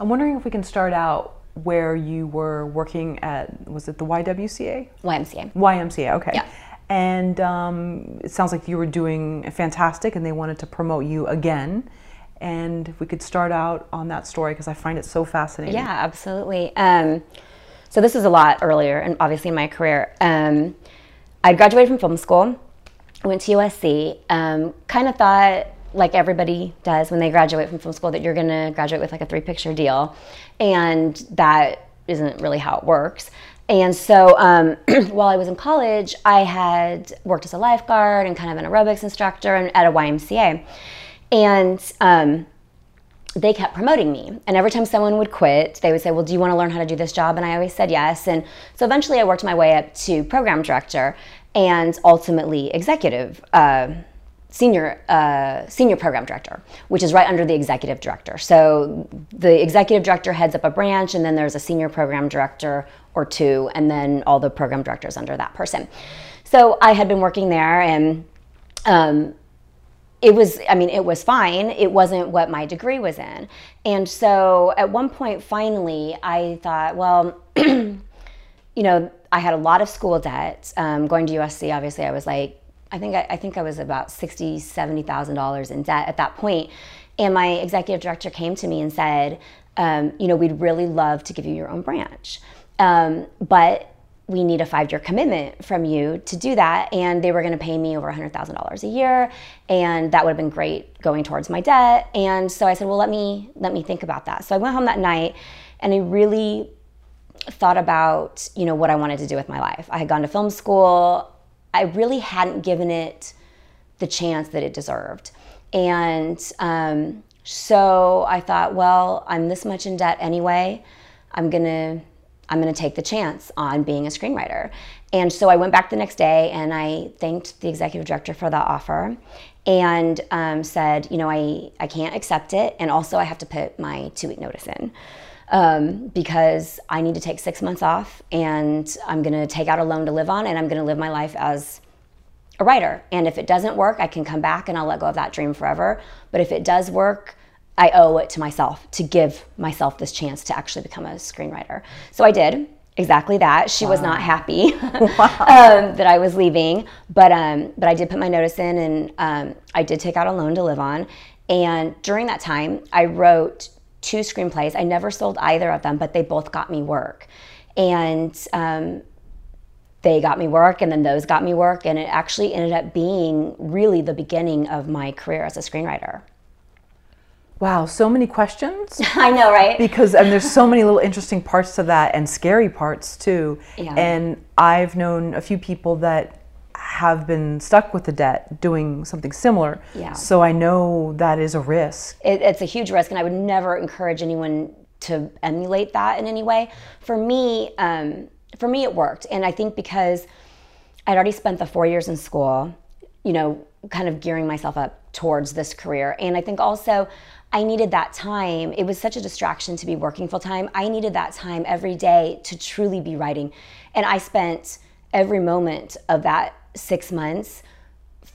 I'm wondering if we can start out where you were working at, was it the YWCA? YMCA. YMCA, okay. Yeah. And um, it sounds like you were doing fantastic and they wanted to promote you again. And if we could start out on that story because I find it so fascinating. Yeah, absolutely. Um, so this was a lot earlier, and obviously in my career. Um, I graduated from film school, went to USC, um, kind of thought like everybody does when they graduate from film school that you're going to graduate with like a three picture deal and that isn't really how it works and so um, while i was in college i had worked as a lifeguard and kind of an aerobics instructor and at a ymca and um, they kept promoting me. And every time someone would quit, they would say, Well, do you want to learn how to do this job? And I always said yes. And so eventually I worked my way up to program director and ultimately executive. Uh, senior uh, senior program director, which is right under the executive director. So the executive director heads up a branch, and then there's a senior program director or two, and then all the program directors under that person. So I had been working there, and um, it was i mean it was fine it wasn't what my degree was in and so at one point finally i thought well you know i had a lot of school debt um, going to usc obviously i was like I think I, I think I was about sixty, seventy thousand dollars in debt at that point. And my executive director came to me and said, um, you know, we'd really love to give you your own branch, um, but we need a five-year commitment from you to do that. And they were going to pay me over hundred thousand dollars a year, and that would have been great going towards my debt. And so I said, well, let me let me think about that. So I went home that night, and I really thought about you know what I wanted to do with my life. I had gone to film school. I really hadn't given it the chance that it deserved. And um, so I thought, well, I'm this much in debt anyway. I'm gonna I'm gonna take the chance on being a screenwriter. And so I went back the next day and I thanked the executive director for that offer and um, said, you know, I, I can't accept it. And also I have to put my two week notice in. Um, because I need to take six months off and I'm going to take out a loan to live on and I'm going to live my life as a writer. And if it doesn't work, I can come back and I'll let go of that dream forever. But if it does work, I owe it to myself to give myself this chance to actually become a screenwriter. So I did exactly that. She wow. was not happy wow. um, that I was leaving, but um, but I did put my notice in, and um, I did take out a loan to live on. And during that time, I wrote two screenplays. I never sold either of them, but they both got me work. And um, they got me work, and then those got me work. And it actually ended up being really the beginning of my career as a screenwriter. Wow, so many questions. I know, right? Because and there's so many little interesting parts to that and scary parts too. Yeah. And I've known a few people that have been stuck with the debt doing something similar. Yeah. So I know that is a risk. It, it's a huge risk, and I would never encourage anyone to emulate that in any way. For me, um, for me, it worked, and I think because I'd already spent the four years in school, you know, kind of gearing myself up towards this career, and I think also I needed that time. It was such a distraction to be working full time. I needed that time every day to truly be writing, and I spent every moment of that six months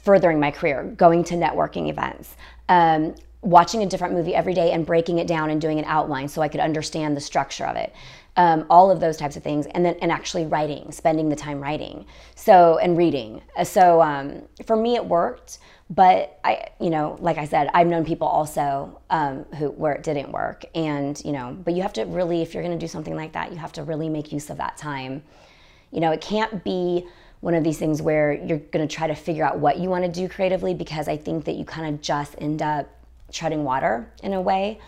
furthering my career, going to networking events, um, watching a different movie every day and breaking it down and doing an outline so I could understand the structure of it. Um, all of those types of things, and then and actually writing, spending the time writing, so and reading. Uh, so um, for me, it worked. But I, you know, like I said, I've known people also um, who where it didn't work, and you know, but you have to really, if you're going to do something like that, you have to really make use of that time. You know, it can't be one of these things where you're going to try to figure out what you want to do creatively because I think that you kind of just end up treading water in a way.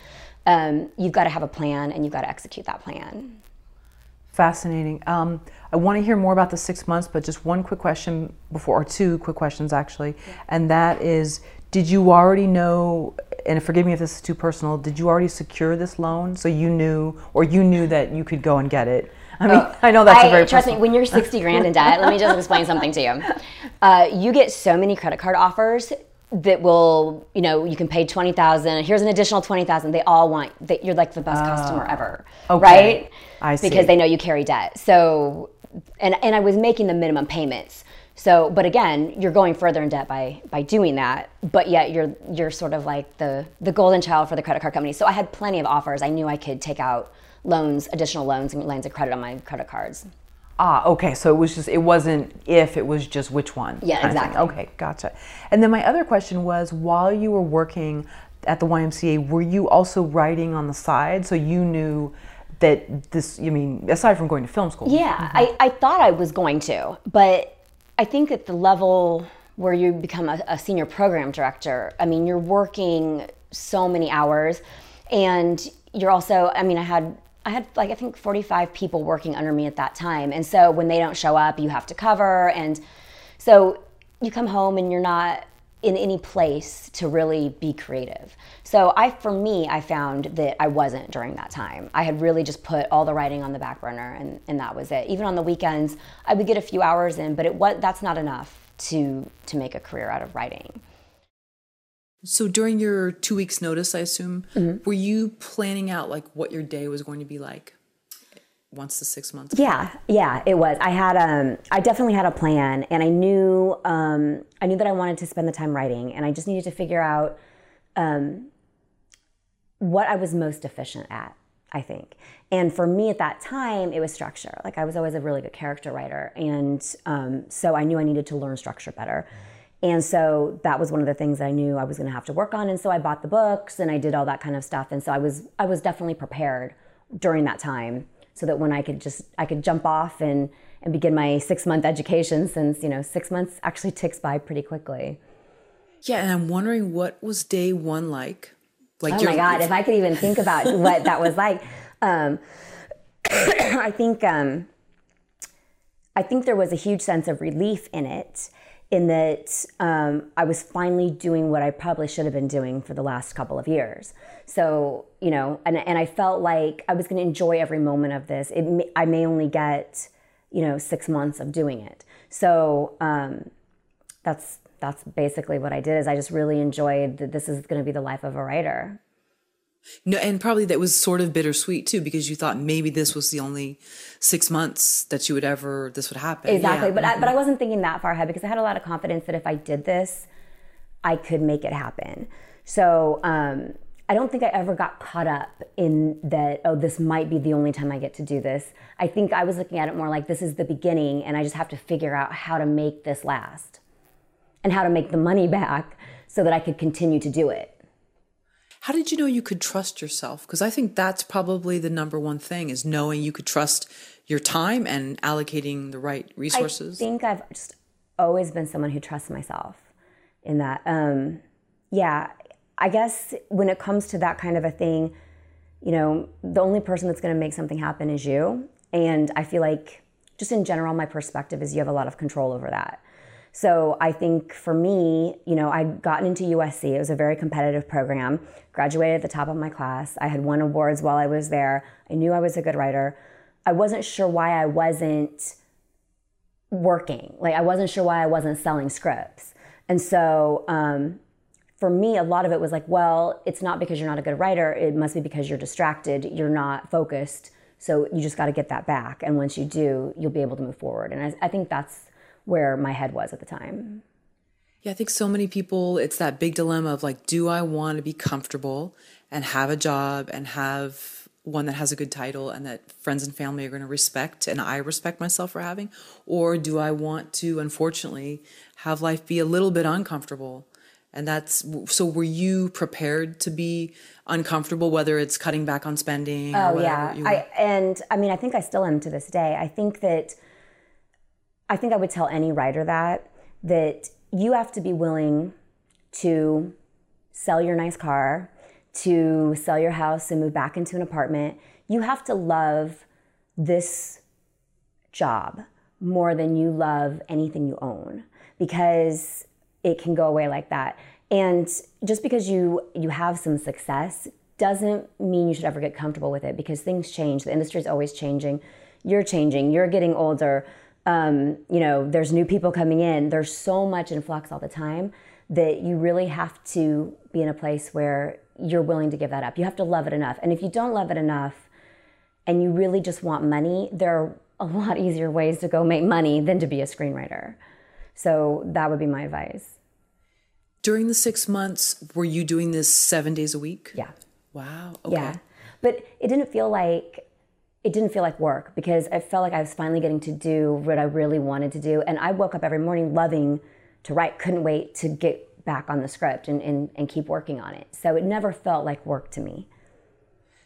Um, you've got to have a plan and you've got to execute that plan. Fascinating. Um, I want to hear more about the six months, but just one quick question before, or two quick questions actually, and that is did you already know and forgive me if this is too personal did you already secure this loan so you knew or you knew that you could go and get it I mean, oh, I know that's I, a very trust personal. me. When you're 60 grand in debt, let me just explain something to you. Uh, you get so many credit card offers that will, you know, you can pay 20,000. Here's an additional 20,000. They all want that you're like the best customer ah, ever, okay. right? I see. Because they know you carry debt. So, and and I was making the minimum payments. So, but again, you're going further in debt by by doing that. But yet you're you're sort of like the the golden child for the credit card company. So I had plenty of offers. I knew I could take out loans, additional loans and lines of credit on my credit cards. Ah, okay. So it was just it wasn't if it was just which one. Yeah, kind of thing. exactly. Okay, gotcha. And then my other question was, while you were working at the YMCA, were you also writing on the side? So you knew that this. I mean, aside from going to film school. Yeah, I, I thought I was going to, but I think at the level where you become a, a senior program director, I mean, you're working so many hours, and you're also. I mean, I had I had like I think 45 people working under me at that time, and so when they don't show up, you have to cover, and so you come home and you're not in any place to really be creative. So I for me I found that I wasn't during that time. I had really just put all the writing on the back burner and, and that was it. Even on the weekends I would get a few hours in, but it was that's not enough to to make a career out of writing. So during your two weeks notice, I assume, Mm-hmm. were you planning out like what your day was going to be like once the six months? Yeah, yeah, it was. I had um I definitely had a plan and I knew um I knew that I wanted to spend the time writing and I just needed to figure out um what I was most efficient at, I think. And for me at that time, it was structure. Like I was always a really good character writer and um so I knew I needed to learn structure better. And so that was one of the things that I knew I was going to have to work on and so I bought the books and I did all that kind of stuff and so I was I was definitely prepared during that time so that when I could just I could jump off and and begin my 6 month education since, you know, 6 months actually ticks by pretty quickly. Yeah, and I'm wondering what was day one like? Like Oh my god, if I could even think about what that was like. Um I think um I think there was a huge sense of relief in it in that um, I was finally doing what I probably should have been doing for the last couple of years. So, you know, and, and I felt like I was going to enjoy every moment of this. It may, I may only get, you know, six months of doing it. So um, that's that's basically what I did. Is I just really enjoyed that this is going to be the life of a writer. No, and probably that was sort of bittersweet too because you thought maybe this was the only six months that you would ever this would happen. Exactly. Yeah. But I, but I wasn't thinking that far ahead because I had a lot of confidence that if I did this, I could make it happen. So um, I don't think I ever got caught up in that. Oh, this might be the only time I get to do this. I think I was looking at it more like this is the beginning, and I just have to figure out how to make this last and how to make the money back so that I could continue to do it. How did you know you could trust yourself? Because I think that's probably the number one thing is knowing you could trust your time and allocating the right resources. I think I've just always been someone who trusts myself in that. Um, yeah, I guess when it comes to that kind of a thing, you know, the only person that's going to make something happen is you. And I feel like, just in general, my perspective is you have a lot of control over that. So I think for me, you know, I'd gotten into USC. It was a very competitive program. Graduated at the top of my class. I had won awards while I was there. I knew I was a good writer. I wasn't sure why I wasn't working. Like I wasn't sure why I wasn't selling scripts. And so um, for me, a lot of it was like, well, it's not because you're not a good writer. It must be because you're distracted. You're not focused. So you just got to get that back. And once you do, you'll be able to move forward. And I, I think that's where my head was at the time. Yeah, I think so many people, it's that big dilemma of like, do I want to be comfortable and have a job and have one that has a good title and that friends and family are going to respect and I respect myself for having? Or do I want to, unfortunately, have life be a little bit uncomfortable? And that's so were you prepared to be uncomfortable, whether it's cutting back on spending Oh yeah, I and I mean I think I still am to this day. I think that I think I would tell any writer that that you have to be willing to sell your nice car, to sell your house and move back into an apartment. You have to love this job more than you love anything you own because it can go away like that. And just because you you have some success doesn't mean you should ever get comfortable with it because things change. The industry is always changing. You're changing. You're getting older. Um, you know, there's new people coming in. There's so much in flux all the time that you really have to be in a place where you're willing to give that up. You have to love it enough. And if you don't love it enough and you really just want money, there are a lot easier ways to go make money than to be a screenwriter. So that would be my advice. During the six months, were you doing this seven days a week? Yeah. Wow. Okay. Yeah. But it didn't feel like it didn't feel like work because I felt like I was finally getting to do what I really wanted to do. And I woke up every morning loving to write, couldn't wait to get back on the script and, and, and keep working on it. So it never felt like work to me.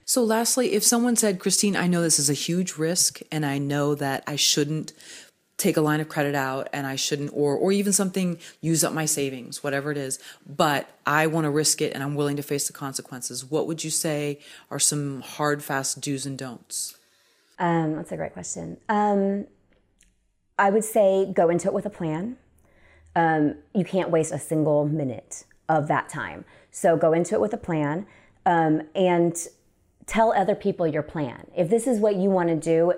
So, lastly, if someone said, Christine, I know this is a huge risk and I know that I shouldn't take a line of credit out and I shouldn't, or, or even something, use up my savings, whatever it is, but I want to risk it and I'm willing to face the consequences, what would you say are some hard, fast do's and don'ts? Um, that's a great question. Um, I would say go into it with a plan. Um, you can't waste a single minute of that time. So go into it with a plan um, and tell other people your plan. If this is what you want to do,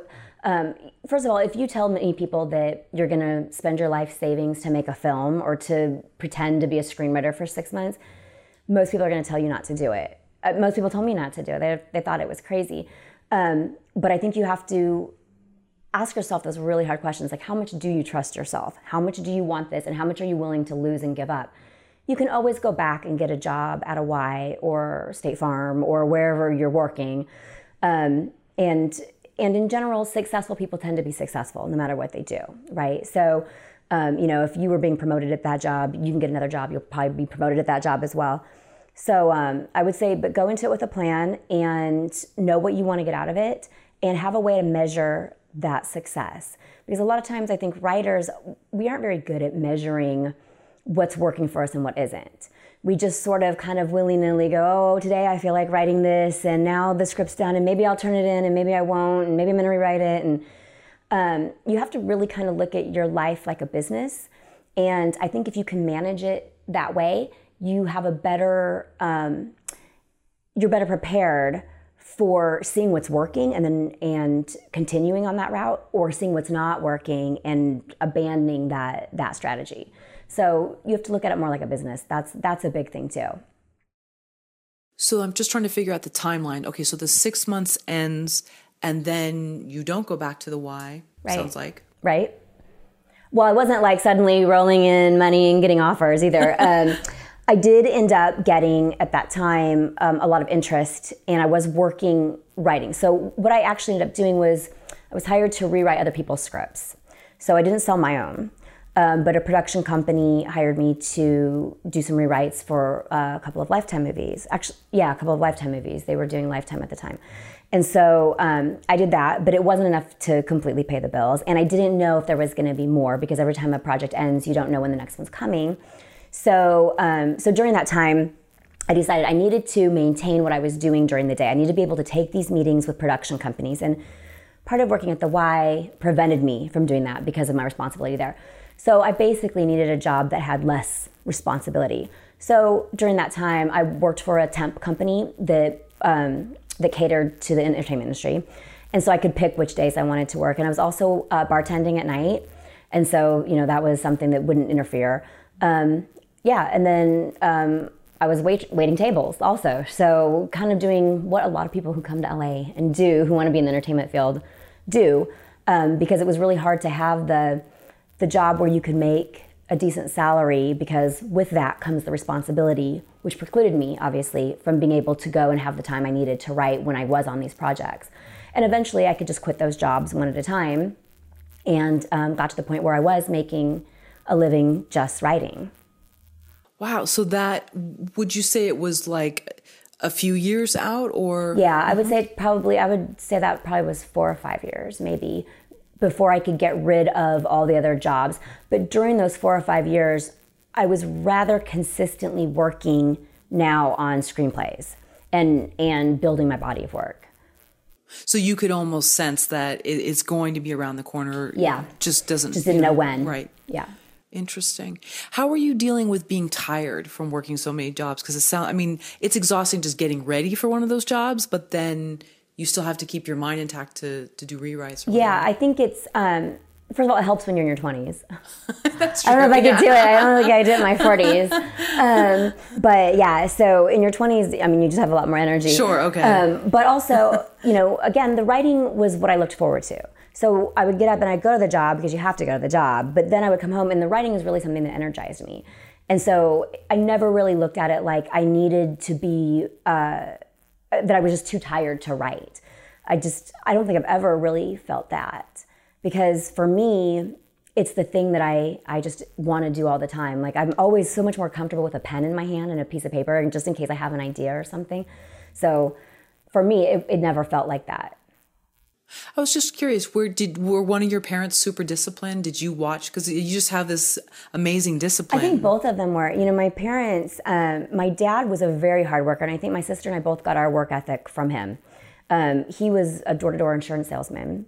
um, first of all, if you tell many people that you're going to spend your life savings to make a film or to pretend to be a screenwriter for six months, most people are going to tell you not to do it. Uh, most people told me not to do it. They, they thought it was crazy. Um, but I think you have to ask yourself those really hard questions like how much do you trust yourself? How much do you want this? And how much are you willing to lose and give up? You can always go back and get a job at a Y or State Farm or wherever you're working. Um, and and in general, successful people tend to be successful no matter what they do, right? So, um, you know, if you were being promoted at that job, you can get another job. You'll probably be promoted at that job as well. So um, I would say, but go into it with a plan and know what you want to get out of it and have a way to measure that success. Because a lot of times I think writers, we aren't very good at measuring what's working for us and what isn't. We just sort of kind of willy nilly go, oh, today I feel like writing this, and now the script's done, and maybe I'll turn it in, and maybe I won't, and maybe I'm to rewrite it. And um, you have to really kind of look at your life like a business. And I think if you can manage it that way, you have a better, um, you're better prepared for seeing what's working and then and continuing on that route or seeing what's not working and abandoning that that strategy. So you have to look at it more like a business. That's that's a big thing too. So i'm just trying to figure out the timeline. Okay so the six months ends and then you don't go back to the why. right. sounds like. Right. Well it wasn't like suddenly rolling in money and getting offers either. Um, I did end up getting at that time um, a lot of interest, and I was working writing. So what I actually ended up doing was I was hired to rewrite other people's scripts. So I didn't sell my own, um, but a production company hired me to do some rewrites for a couple of Lifetime movies. Actually, yeah, a couple of Lifetime movies. They were doing Lifetime at the time. And so um, I did that, but it wasn't enough to completely pay the bills. And I didn't know if there was going to be more because every time a project ends, you don't know when the next one's coming. So, um, so during that time, I decided I needed to maintain what I was doing during the day. I needed to be able to take these meetings with production companies. And part of working at the Y prevented me from doing that because of my responsibility there. So I basically needed a job that had less responsibility. So during that time, I worked for a temp company that um, that catered to the entertainment industry, and so I could pick which days I wanted to work. And I was also uh, bartending at night, and so you know that was something that wouldn't interfere. Um, yeah, and then um, I was wait, waiting tables also. So kind of doing what a lot of people who come to LA and do, who want to be in the entertainment field, do, um, because it was really hard to have the the job where you could make a decent salary because with that comes the responsibility which precluded me obviously from being able to go and have the time i needed to write when i was on these projects and eventually i could just quit those jobs one at a time and um, got to the point where i was making a living just writing Wow. So that would you say it was like a few years out or Yeah, I would mm-hmm. say probably I would say that probably was 4 or 5 years maybe before I could get rid of all the other jobs. But during those 4 or 5 years, I was rather consistently working now on screenplays and and building my body of work. So you could almost sense that it's going to be around the corner. Yeah. Just doesn't. Just didn't know, know when. Right. Yeah. Interesting. How are you dealing with being tired from working so many jobs? Because it sounds, I mean, it's exhausting just getting ready for one of those jobs, but then you still have to keep your mind intact to, to do rewrites. Yeah, I think it's, um, first of all, it helps when you're in your 20s. That's true. I don't know if I true, could do it. I don't think I did it in my 40s. Um, but yeah, so in your 20s, I mean, you just have a lot more energy. Sure, okay. Um, but also, you know, again, the writing was what I looked forward to. So I would get up and I'd go to the job because you have to go to the job. But then I would come home and the writing was really something that energized me. And so I never really looked at it like I needed to be, uh, that I was just too tired to write. I just, I don't think I've ever really felt that because for me, it's the thing that I, I just want to do all the time. Like I'm always so much more comfortable with a pen in my hand and a piece of paper, and just in case I have an idea or something. So for me, it, it never felt like that. I was just curious. Where did were one of your parents super disciplined? Did you watch? Because you just have this amazing discipline. I think both of them were. You know, my parents. Um, my dad was a very hard worker, and I think my sister and I both got our work ethic from him. Um, he was a door to door insurance salesman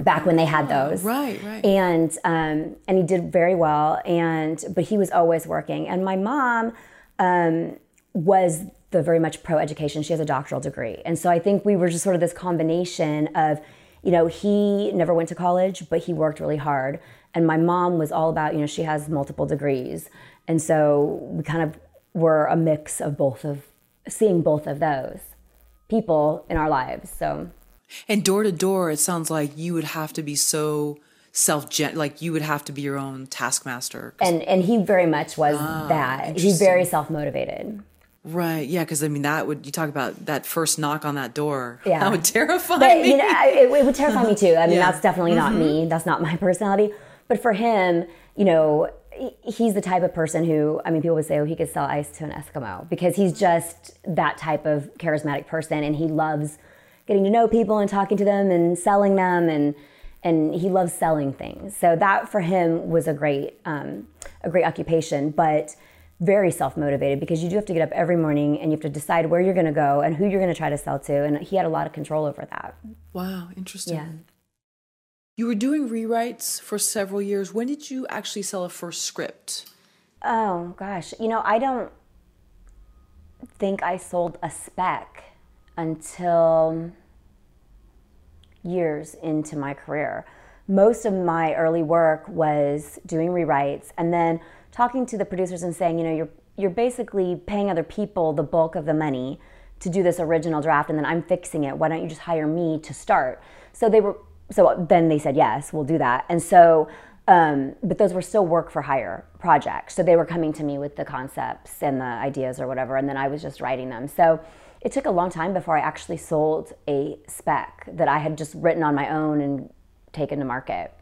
back when they had those. right, right. And um, and he did very well. And but he was always working. And my mom um, was the very much pro education. She has a doctoral degree, and so I think we were just sort of this combination of, you know, he never went to college, but he worked really hard. And my mom was all about, you know, she has multiple degrees, and so we kind of were a mix of both of seeing both of those people in our lives. So And door to door, it sounds like you would have to be so self like you would have to be your own taskmaster. and and he very much was ah, that. He's very self motivated. Right? Yeah, because I mean that would you talk about that first knock on that door? Yeah. that would terrify But me. you know, I- it, it would terrify me too. I mean, Yeah. that's definitely not me. That's not my personality. But for him, you know, he's the type of person who, I mean, people would say, oh, he could sell ice to an Eskimo because he's just that type of charismatic person, and he loves getting to know people and talking to them and selling them, and and he loves selling things. So that for him was a great um, a great occupation, but very self motivated because you do have to get up every morning and you have to decide where you're going to go and who you're going to try to sell to, and he had a lot of control over that. wow, interesting. Yeah. You were doing rewrites for several years. When did you actually sell a first script? Oh gosh, you know, I don't think I sold a spec until years into my career. Most of my early work was doing rewrites and then talking to the producers and saying, you know, you're you're basically paying other people the bulk of the money to do this original draft and then I'm fixing it. Why don't you just hire me to start? So they were so then they said, yes, we'll do that. And so um, but those were still work for hire projects. So they were coming to me with the concepts and the ideas or whatever, and then I was just writing them. So it took a long time before I actually sold a spec that I had just written on my own and taken to market.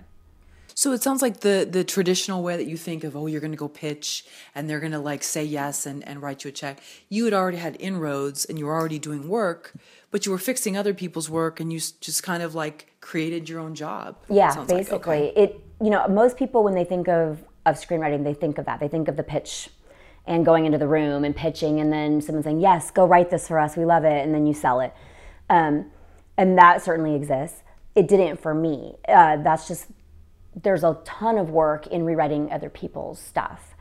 So it sounds like the the traditional way that you think of, oh, you're going to go pitch and they're going to like say yes and, and write you a check. You had already had inroads and you were already doing work, but you were fixing other people's work and you just kind of like created your own job. Yeah, Sounds like, basically. okay. It you know, most people when they think of of screenwriting, they think of that. They think of the pitch and going into the room and pitching and then someone saying, "Yes, go write this for us. We love it." And then you sell it. Um, and that certainly exists. It didn't for me. Uh, that's just there's a ton of work in rewriting other people's stuff.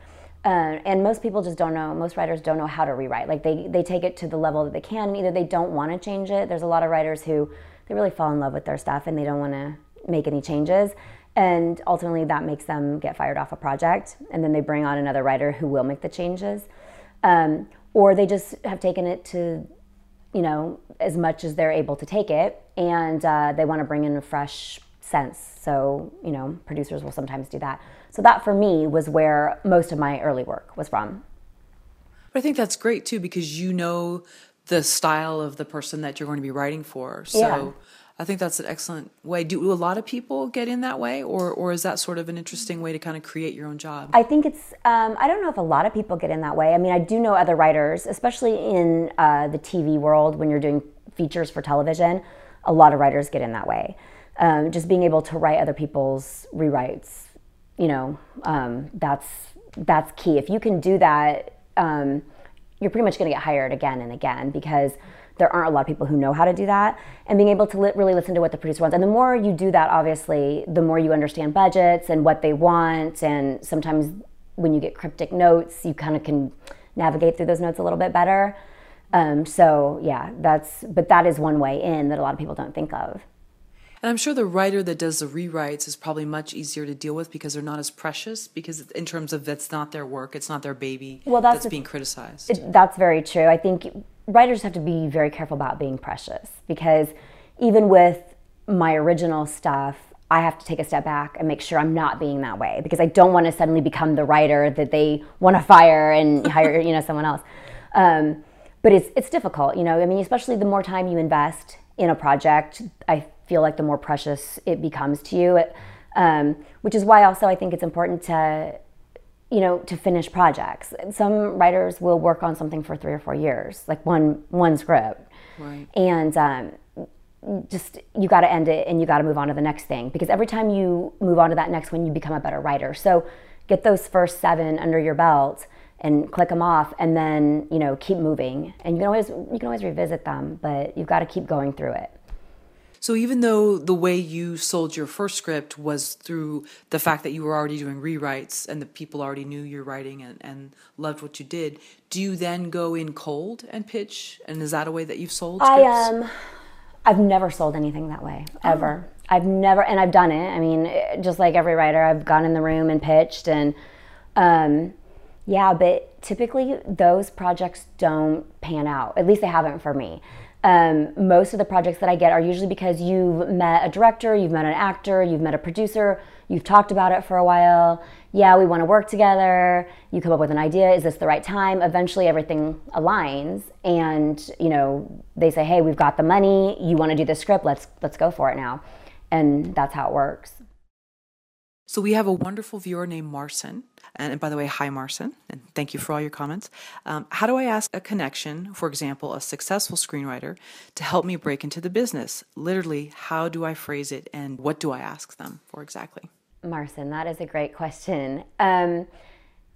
Uh, and most people just don't know, most writers don't know how to rewrite. Like they, they take it to the level that they can, either they don't want to change it. There's a lot of writers who they really fall in love with their stuff and they don't want to make any changes. And ultimately, that makes them get fired off a project. And then they bring on another writer who will make the changes. Um, or they just have taken it to you know, as much as they're able to take it, and uh, they want to bring in a fresh sense. So, you know, producers will sometimes do that. So that for me was where most of my early work was from. But I think that's great too because you know the style of the person that you're going to be writing for. So Yeah. I think that's an excellent way. Do a lot of people get in that way, or or is that sort of an interesting way to kind of create your own job? I think it's, um, I don't know if a lot of people get in that way. I mean, I do know other writers, especially in uh, the TV world when you're doing features for television, a lot of writers get in that way. Um, just being able to write other people's rewrites, you know, um, that's, that's key. If you can do that, um, you're pretty much going to get hired again and again because there aren't a lot of people who know how to do that. And being able to li- really listen to what the producer wants. And the more you do that obviously the more you understand budgets and what they want. And sometimes when you get cryptic notes you kind of can navigate through those notes a little bit better. Um, so yeah that's but that is one way in that a lot of people don't think of And I'm sure the writer that does the rewrites is probably much easier to deal with because they're not as precious. Because in terms of that's not their work, it's not their baby. Well, that's that's the- being criticized. It, that's very true. I think writers have to be very careful about being precious because even with my original stuff, I have to take a step back and make sure I'm not being that way because I don't want to suddenly become the writer that they want to fire and hire, you know, someone else. Um, but it's it's difficult, you know. I mean, especially the more time you invest in a project, I feel like the more precious it becomes to you. It, um, which is why also I think it's important to you know to finish projects. Some writers will work on something for three or four years like one one script. Right. and um, just you got to end it and you got to move on to the next thing because every time you move on to that next one you become a better writer. So get those first seven under your belt and click them off and then you know keep moving. And you can always you can always revisit them but you've got to keep going through it So even though the way you sold your first script was through the fact that you were already doing rewrites and the people already knew your writing and, and loved what you did, do you then go in cold and pitch? And is that a way that you've sold Scripts? I um, I've never sold anything that way ever. I've never, and I've done it. I mean, eh, just like every writer, I've gone in the room and pitched, and um, yeah. But typically, those projects don't pan out. At least they haven't for me. Um, most of the projects that I get are usually because you've met a director, you've met an actor, you've met a producer, you've talked about it for a while. Yeah, we want to work together. You come up with an idea. Is this the right time? Eventually, everything aligns, and you know they say, "Hey, we've got the money. You want to do the script? Let's let's go for it now." And that's how it works. So we have a wonderful viewer named Marcin. And by the way, hi Marcin, and thank you for all your comments. Um, how do I ask a connection, for example, a successful screenwriter, to help me break into the business? Literally, how do I phrase it, and what do I ask them for exactly? Marcin, that is a great question. Um,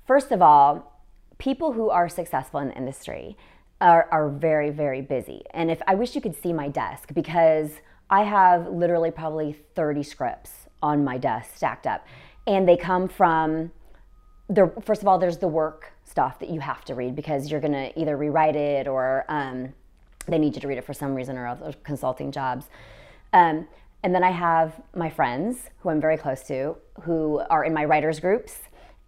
first of all, people who are successful in the industry are, are very, very busy. And if I wish you could see my desk because I have literally probably 30 scripts on my desk stacked up. And they come from there, first of all, there's the work stuff that you have to read because you're going to either rewrite it or um, they need you to read it for some reason or other consulting jobs. Um, and then I have my friends who I'm very close to who are in my writers groups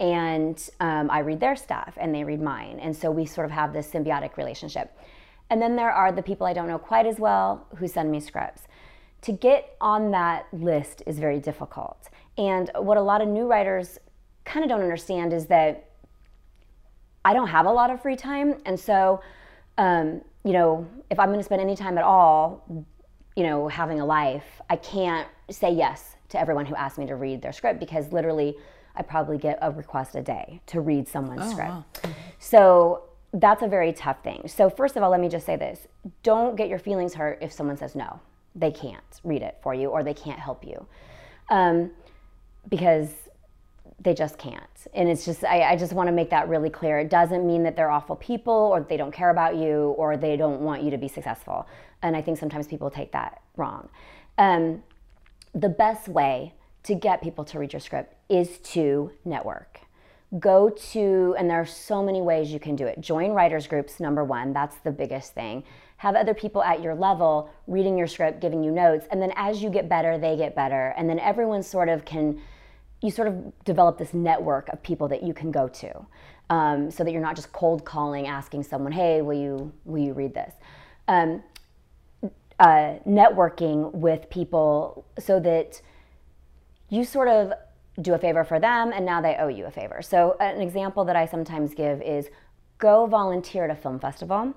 and um, I read their stuff and they read mine. And so we sort of have this symbiotic relationship. And then there are the people I don't know quite as well who send me scripts. To get on that list is very difficult. And what a lot of new writers kind of don't understand is that I don't have a lot of free time. And so, um, you know, if I'm going to spend any time at all, you know, having a life, I can't say yes to everyone who asks me to read their script because literally I probably get a request a day to read someone's script. wow. So that's a very tough thing. So, first of all, let me just say this don't get your feelings hurt if someone says no, they can't read it for you or they can't help you. Um, because they just can't. And it's just, I, I just want to make that really clear. It doesn't mean that they're awful people or they don't care about you or they don't want you to be successful. And I think sometimes people take that wrong. Um, the best way to get people to read your script is to network. Go to, and there are so many ways you can do it. Join writers groups, number one, that's the biggest thing. Have other people at your level reading your script, giving you notes, and then as you get better, they get better. And then everyone sort of can, you sort of develop this network of people that you can go to. Um, so that you're not just cold calling, asking someone, "Hey, will you will you read this?" Um, uh, networking with people so that you sort of do a favor for them and now they owe you a favor. So, an example that I sometimes give is go volunteer at a film festival.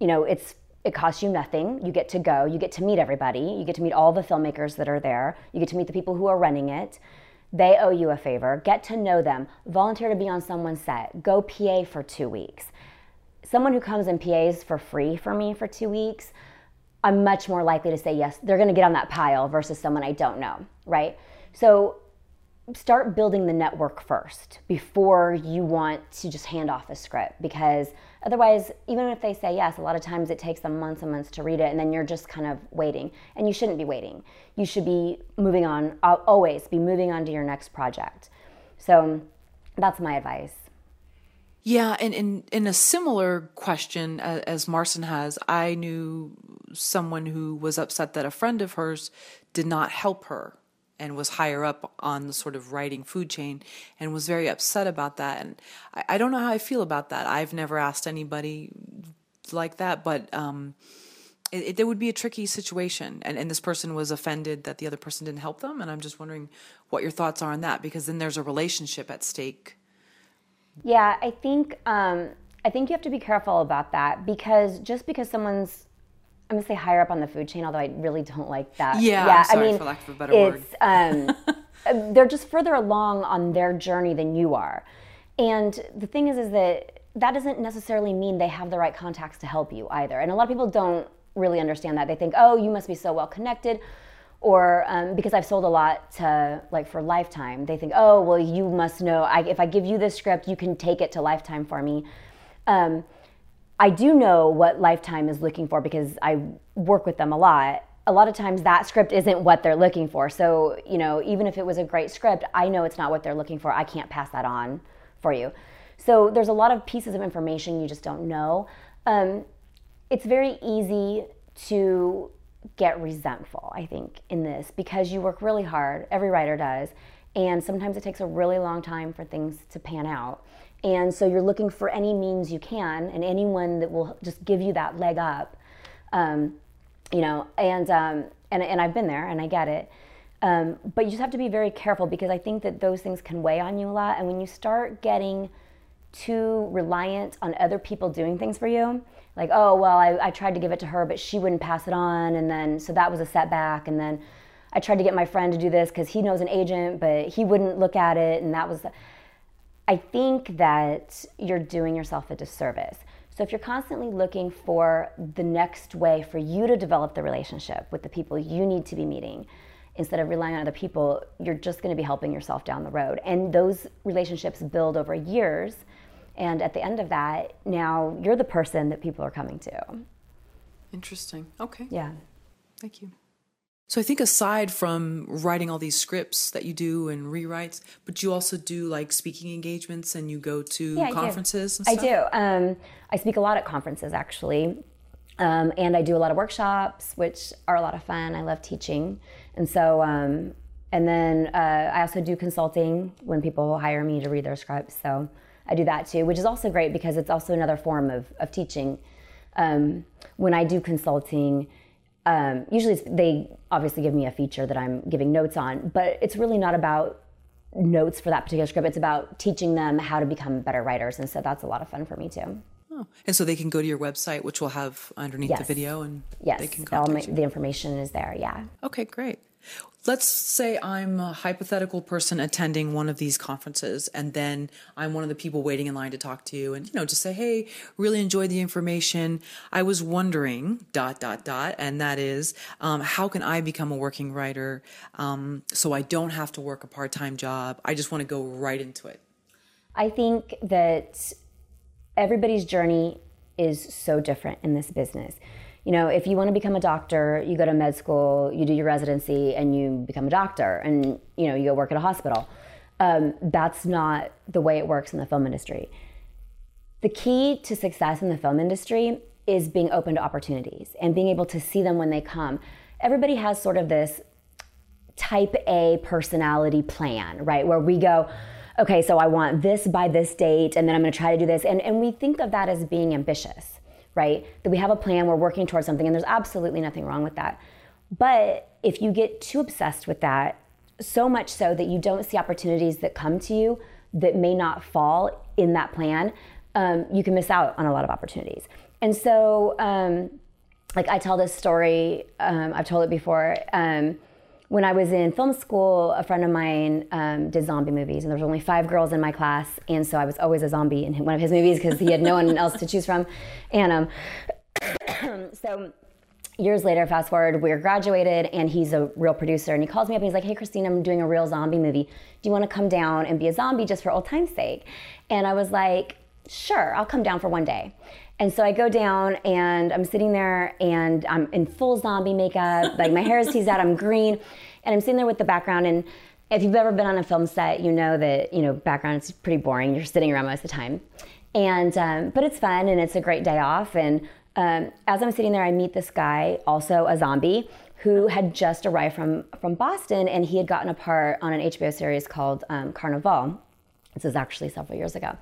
You know, it's it costs you nothing. You get to go, you get to meet everybody, you get to meet all the filmmakers that are there, you get to meet the people who are running it. They owe you a favor. Get to know them. Volunteer to be on someone's set. Go PA for two weeks. Someone who comes and PAs for free for me for two weeks, I'm much more likely to say yes. They're going to get on that pile versus someone I don't know, right? So start building the network first before you want to just hand off a script because otherwise even if they say yes a lot of times it takes them months and months to read it and then you're just kind of waiting. And you shouldn't be waiting. You should be moving on always be moving on to your next project. So that's my advice. Yeah, and in in a similar question uh, as, as Marcin has, I knew someone who was upset that a friend of hers did not help her and was higher up on the sort of writing food chain and was very upset about that. And I, I don't know how I feel about that. I've never asked anybody like that, but um, it, it, would be a tricky situation. And, and this person was offended that the other person didn't help them. And I'm just wondering what your thoughts are on that because then there's a relationship at stake. Yeah, I think um, I think you have to be careful about that because just because someone's I'm gonna say higher up on the food chain, although I really don't like that. Yeah, yeah. Sorry, I mean, for lack of a better it's, word. um, they're just further along on their journey than you are, and the thing is, is that that doesn't necessarily mean they have the right contacts to help you either. And a lot of people don't really understand that. They think, oh, you must be so well connected, or um, because I've sold a lot to like for Lifetime, they think, oh, well, you must know. I, if I give you this script, you can take it to Lifetime for me. Um, I do know what Lifetime is looking for because I work with them a lot. A lot of times that script isn't what they're looking for. So, you know, even if it was a great script, I know it's not what they're looking for. I can't pass that on for you. So, there's a lot of pieces of information you just don't know. Um, it's very easy to get resentful, I think, in this because you work really hard. Every writer does. And sometimes it takes a really long time for things to pan out. And so you're looking for any means you can and anyone that will just give you that leg up. Um, you know, and, um, and, and I've been there and I get it. Um, but you just have to be very careful because I think that those things can weigh on you a lot. And when you start getting too reliant on other people doing things for you, like, oh, well, I, I tried to give it to her, but she wouldn't pass it on. And then, so that was a setback. And then I tried to get my friend to do this because he knows an agent, but he wouldn't look at it. And that was, I think that you're doing yourself a disservice. So if you're constantly looking for the next way for you to develop the relationship with the people you need to be meeting, instead of relying on other people, you're just going to be helping yourself down the road. And those relationships build over years. And at the end of that, now you're the person that people are coming to. Interesting. Okay. Yeah. Thank you. So I think aside from writing all these scripts that you do and rewrites, but you also do like speaking engagements and you go to yeah, conferences I do. I do. Um, I speak a lot at conferences actually. Um, and I do a lot of workshops, which are a lot of fun. I love teaching. And so, um, and then uh, I also do consulting when people hire me to read their scripts. So I do that too, which is also great because it's also another form of, of teaching. Um, when I do consulting, um, usually they obviously give me a feature that I'm giving notes on, but it's really not about notes for that particular script. It's about teaching them how to become better writers. And so that's a lot of fun for me too. Oh, and so they can go to your website, which we'll have underneath yes. the video, and yes, they can contact my, you. the information is there. Yeah. Okay, great. Let's say I'm a hypothetical person attending one of these conferences, and then I'm one of the people waiting in line to talk to you, and you know, just say, "Hey, really enjoyed the information. I was wondering dot dot dot," and that is, um, how can I become a working writer um, so I don't have to work a part time job? I just want to go right into it. I think that everybody's journey is so different in this business you know, if you want to become a doctor, you go to med school, you do your residency, and you become a doctor, and you know, you go work at a hospital. Um, that's not the way it works in the film industry. The key to success in the film industry is being open to opportunities and being able to see them when they come. Everybody has sort of this type A personality plan, right? Where we go, okay, so I want this by this date, and then I'm gonna try to do this. And, and we think of that as being ambitious right? That we have a plan, we're working towards something, and there's absolutely nothing wrong with that. But if you get too obsessed with that, so much so that you don't see opportunities that come to you that may not fall in that plan, um, you can miss out on a lot of opportunities. And so, um, like I tell this story, um, I've told it before. When I was in film school, a friend of mine um, did zombie movies, and there was only five girls in my class, and so I was always a zombie in one of his movies because he had no one else to choose from. And um, so years later, fast forward, we're graduated, and he's a real producer, and he calls me up and he's like, "Hey, Christine, I'm doing a real zombie movie. Do you want to come down and be a zombie just for old time's sake?" And I was like, "Sure, I'll come down for one day." And so I go down and I'm sitting there and I'm in full zombie makeup, like my hair is teased out, I'm green, and I'm sitting there with the background. And if you've ever been on a film set, you know that, you know, background is pretty boring. You're sitting around most of the time. And um, but it's fun and it's a great day off. And um, as I'm sitting there, I meet this guy, also a zombie, who had just arrived from from Boston, and he had gotten a part on an HBO series called um, Carnivàle. This is actually several years ago,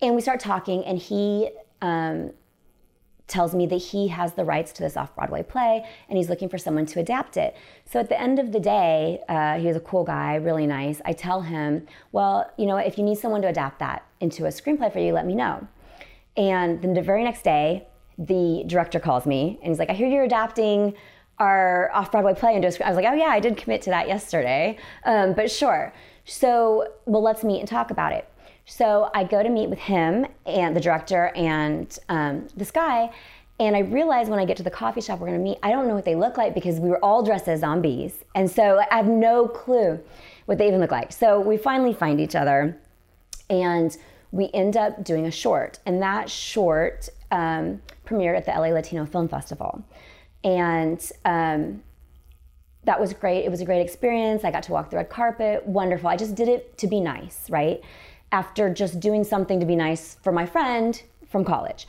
and we start talking, and he um, tells me that he has the rights to this off Broadway play and he's looking for someone to adapt it. So at the end of the day, uh, he was a cool guy, really nice. I tell him, well, you know, if you need someone to adapt that into a screenplay for you, let me know. And then the very next day, the director calls me and he's like, I hear you're adapting our off Broadway play into a. I was like, oh yeah, I did commit to that yesterday, um, but sure. So, well, let's meet and talk about it. So I go to meet with him and the director and um, this guy. And I realize when I get to the coffee shop we're gonna meet, I don't know what they look like because we were all dressed as zombies. And so I have no clue what they even look like. So we finally find each other and we end up doing a short. And that short um, premiered at the LA Latino Film Festival. And um, that was great. It was a great experience. I got to walk the red carpet. Wonderful. I just did it to be nice, right? After just doing something to be nice for my friend from college.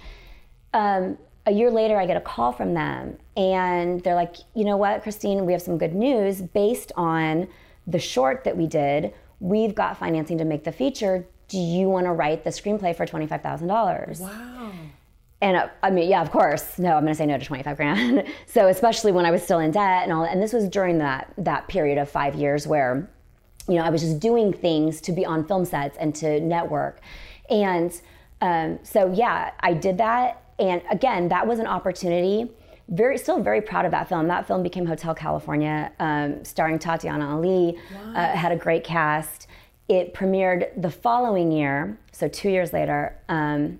Um, a year later, I get a call from them, and they're like, you know what, Christine, we have some good news. Based on the short that we did, we've got financing to make the feature. Do you want to write the screenplay for $25,000? Wow. And uh, I mean, yeah, of course. No, I'm going to say no to 25 grand. so, especially when I was still in debt and all, and this was during that that period of five years where you know, I was just doing things to be on film sets and to network. And um, so, yeah, I did that. And again, that was an opportunity. Very, still very proud of that film. That film became Hotel California, um, starring Tatyana Ali. Wow. Uh, had a great cast. It premiered the following year, so two years later, um,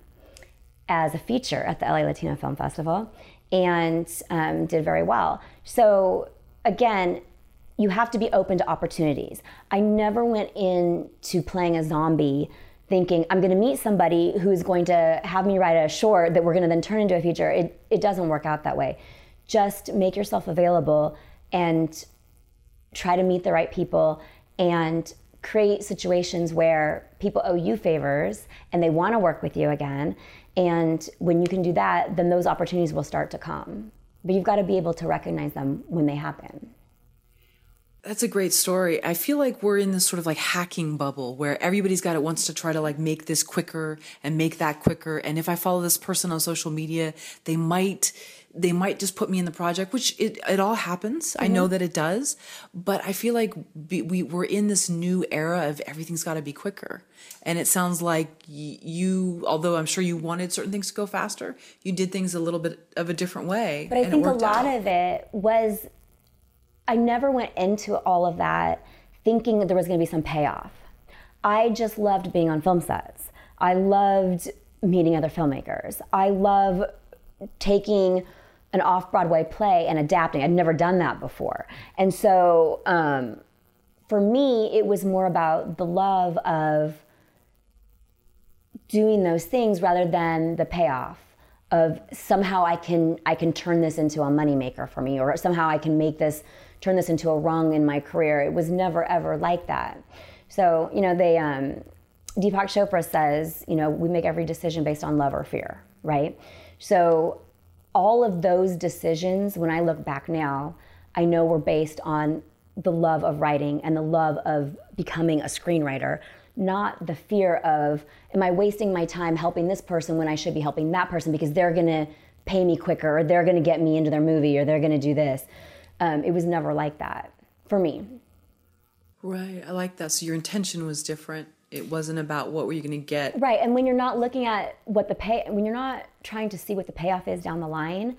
as a feature at the LA Latino Film Festival, and um, did very well. So again, you have to be open to opportunities. I never went into playing a zombie thinking I'm going to meet somebody who's going to have me write a short that we're going to then turn into a feature. It, it doesn't work out that way. Just make yourself available and try to meet the right people and create situations where people owe you favors and they want to work with you again. And when you can do that, then those opportunities will start to come. But you've got to be able to recognize them when they happen. That's a great story. I feel like we're in this sort of like hacking bubble where everybody's got it wants to try to like make this quicker and make that quicker. And if I follow this person on social media, they might they might just put me in the project, which it, it all happens. Mm-hmm. I know mm-hmm. that it does, but I feel like be, we we're in this new era of everything's got to be quicker. And it sounds like you, although I'm sure you wanted certain things to go faster, you did things a little bit of a different way. But I think a lot out. of it was I never went into all of that thinking that there was going to be some payoff. I just loved being on film sets. I loved meeting other filmmakers. I love taking an off Broadway play and adapting. I'd never done that before. And so um, for me, it was more about the love of doing those things rather than the payoff of somehow I can I can turn this into a moneymaker for me or somehow I can make this turn this into a rung in my career. It was never ever like that. So you know, they um, Deepak Chopra says, you know, we make every decision based on love or fear, right? So all of those decisions, when I look back now, I know were based on the love of writing and the love of becoming a screenwriter, not the fear of, am I wasting my time helping this person when I should be helping that person because they're gonna pay me quicker or they're gonna get me into their movie or they're gonna do this. Um, it was never like that for me. Right. I like that. So your intention was different. It wasn't about what were you going to get. Right. And when you're not looking at what the pay, when you're not trying to see what the payoff is down the line,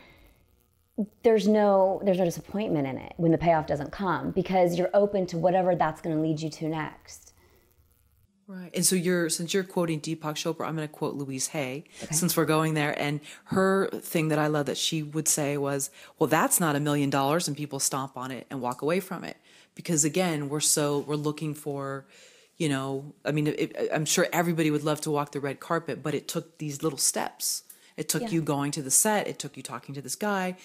there's no there's no disappointment in it when the payoff doesn't come because you're open to whatever that's going to lead you to next. Right. And so you're, since you're quoting Deepak Chopra, I'm going to quote Louise Hay, okay. since we're going there. And her thing that I love that she would say was, well, that's not a million dollars and people stomp on it and walk away from it. Because again, we're so, we're looking for, you know, I mean, it, I'm sure everybody would love to walk the red carpet, but it took these little steps. It took you going to the set. It took you talking to this guy,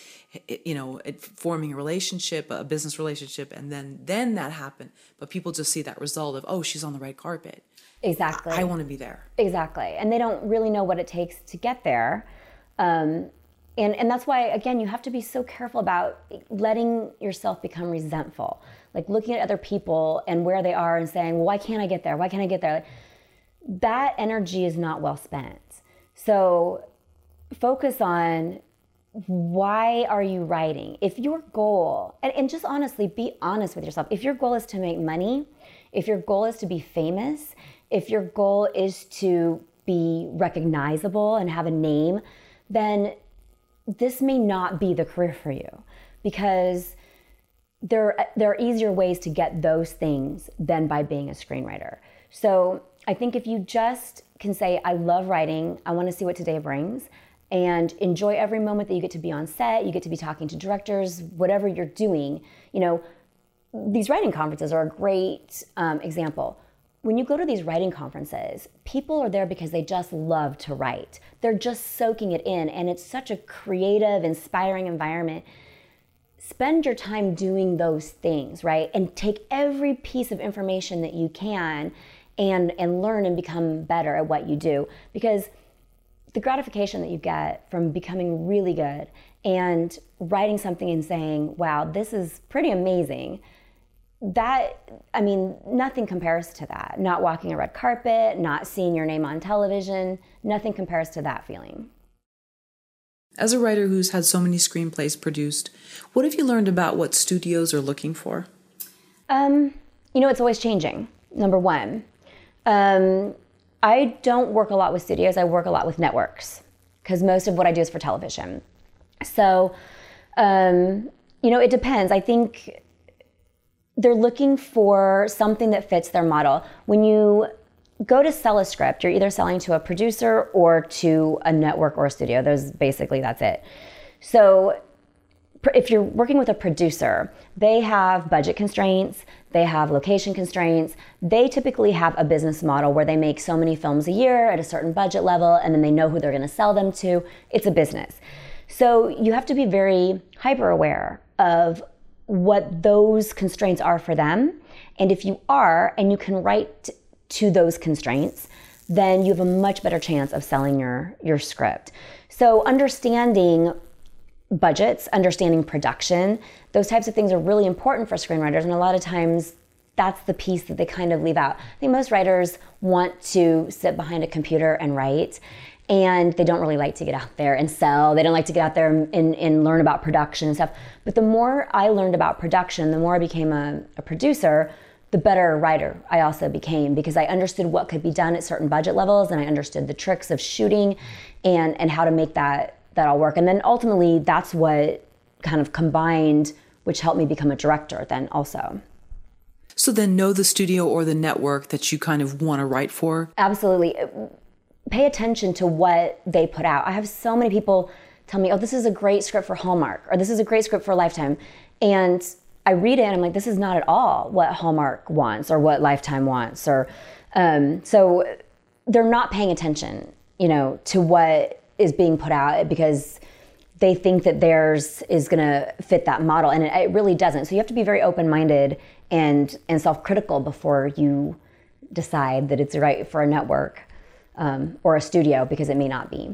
it, you know, it, forming a relationship, a business relationship, and then then that happened. But people just see that result of oh, she's on the red carpet. Exactly. I want to be there. Exactly. And they don't really know what it takes to get there. Um, and, and that's why, again, you have to be so careful about letting yourself become resentful. Like looking at other people and where they are and saying, well, why can't I get there? Why can't I get there? Like, that energy is not well spent. So focus on why are you writing? If your goal, and, and just honestly be honest with yourself, if your goal is to make money, if your goal is to be famous, if your goal is to be recognizable and have a name, then this may not be the career for you because there, there are easier ways to get those things than by being a screenwriter. So I think if you just can say, I love writing, I want to see what today brings, and enjoy every moment that you get to be on set, you get to be talking to directors, whatever you're doing, you know, these writing conferences are a great um, example when you go to these writing conferences, people are there because they just love to write. They're just soaking it in, and it's such a creative, inspiring environment. Spend your time doing those things, right? And take every piece of information that you can and, and learn and become better at what you do. Because the gratification that you get from becoming really good and writing something and saying, wow, this is pretty amazing that i mean nothing compares to that. Not walking a red carpet not seeing your name on television nothing compares to that feeling. As a writer who's had so many screenplays produced what have you learned about what studios are looking for? Um, you know it's always changing number one. Um, i don't work a lot with studios i work a lot with networks because most of what i do is for television. So um, you know it depends. I think they're looking for something that fits their model. When you go to sell a script, you're either selling to a producer or to a network or a studio. Those basically that's it. So if you're working with a producer, they have budget constraints, they have location constraints. They typically have a business model where they make so many films a year at a certain budget level and then they know who they're going to sell them to. It's a business. So you have to be very hyper aware of what those constraints are for them. And if you are, and you can write to those constraints, then you have a much better chance of selling your, your script. So, understanding budgets, understanding production, those types of things are really important for screenwriters. And a lot of times, that's the piece that they kind of leave out. I think most writers want to sit behind a computer and write and they don't really like to get out there and sell. They don't like to get out there and, and learn about production and stuff. But the more I learned about production, the more I became a, a producer, the better writer I also became because I understood what could be done at certain budget levels and I understood the tricks of shooting and, and how to make that, that all work. And then ultimately, that's what kind of combined, which helped me become a director then also. So then know the studio or the network that you kind of want to write for? Absolutely pay attention to what they put out. I have so many people tell me, oh, this is a great script for Hallmark, or this is a great script for Lifetime. And I read it and I'm like, this is not at all what Hallmark wants or what Lifetime wants. Or um, so they're not paying attention, you know, to what is being put out because they think that theirs is going to fit that model, and it, it really doesn't. So you have to be very open-minded and and self-critical before you decide that it's right for a network um, or a studio because it may not be.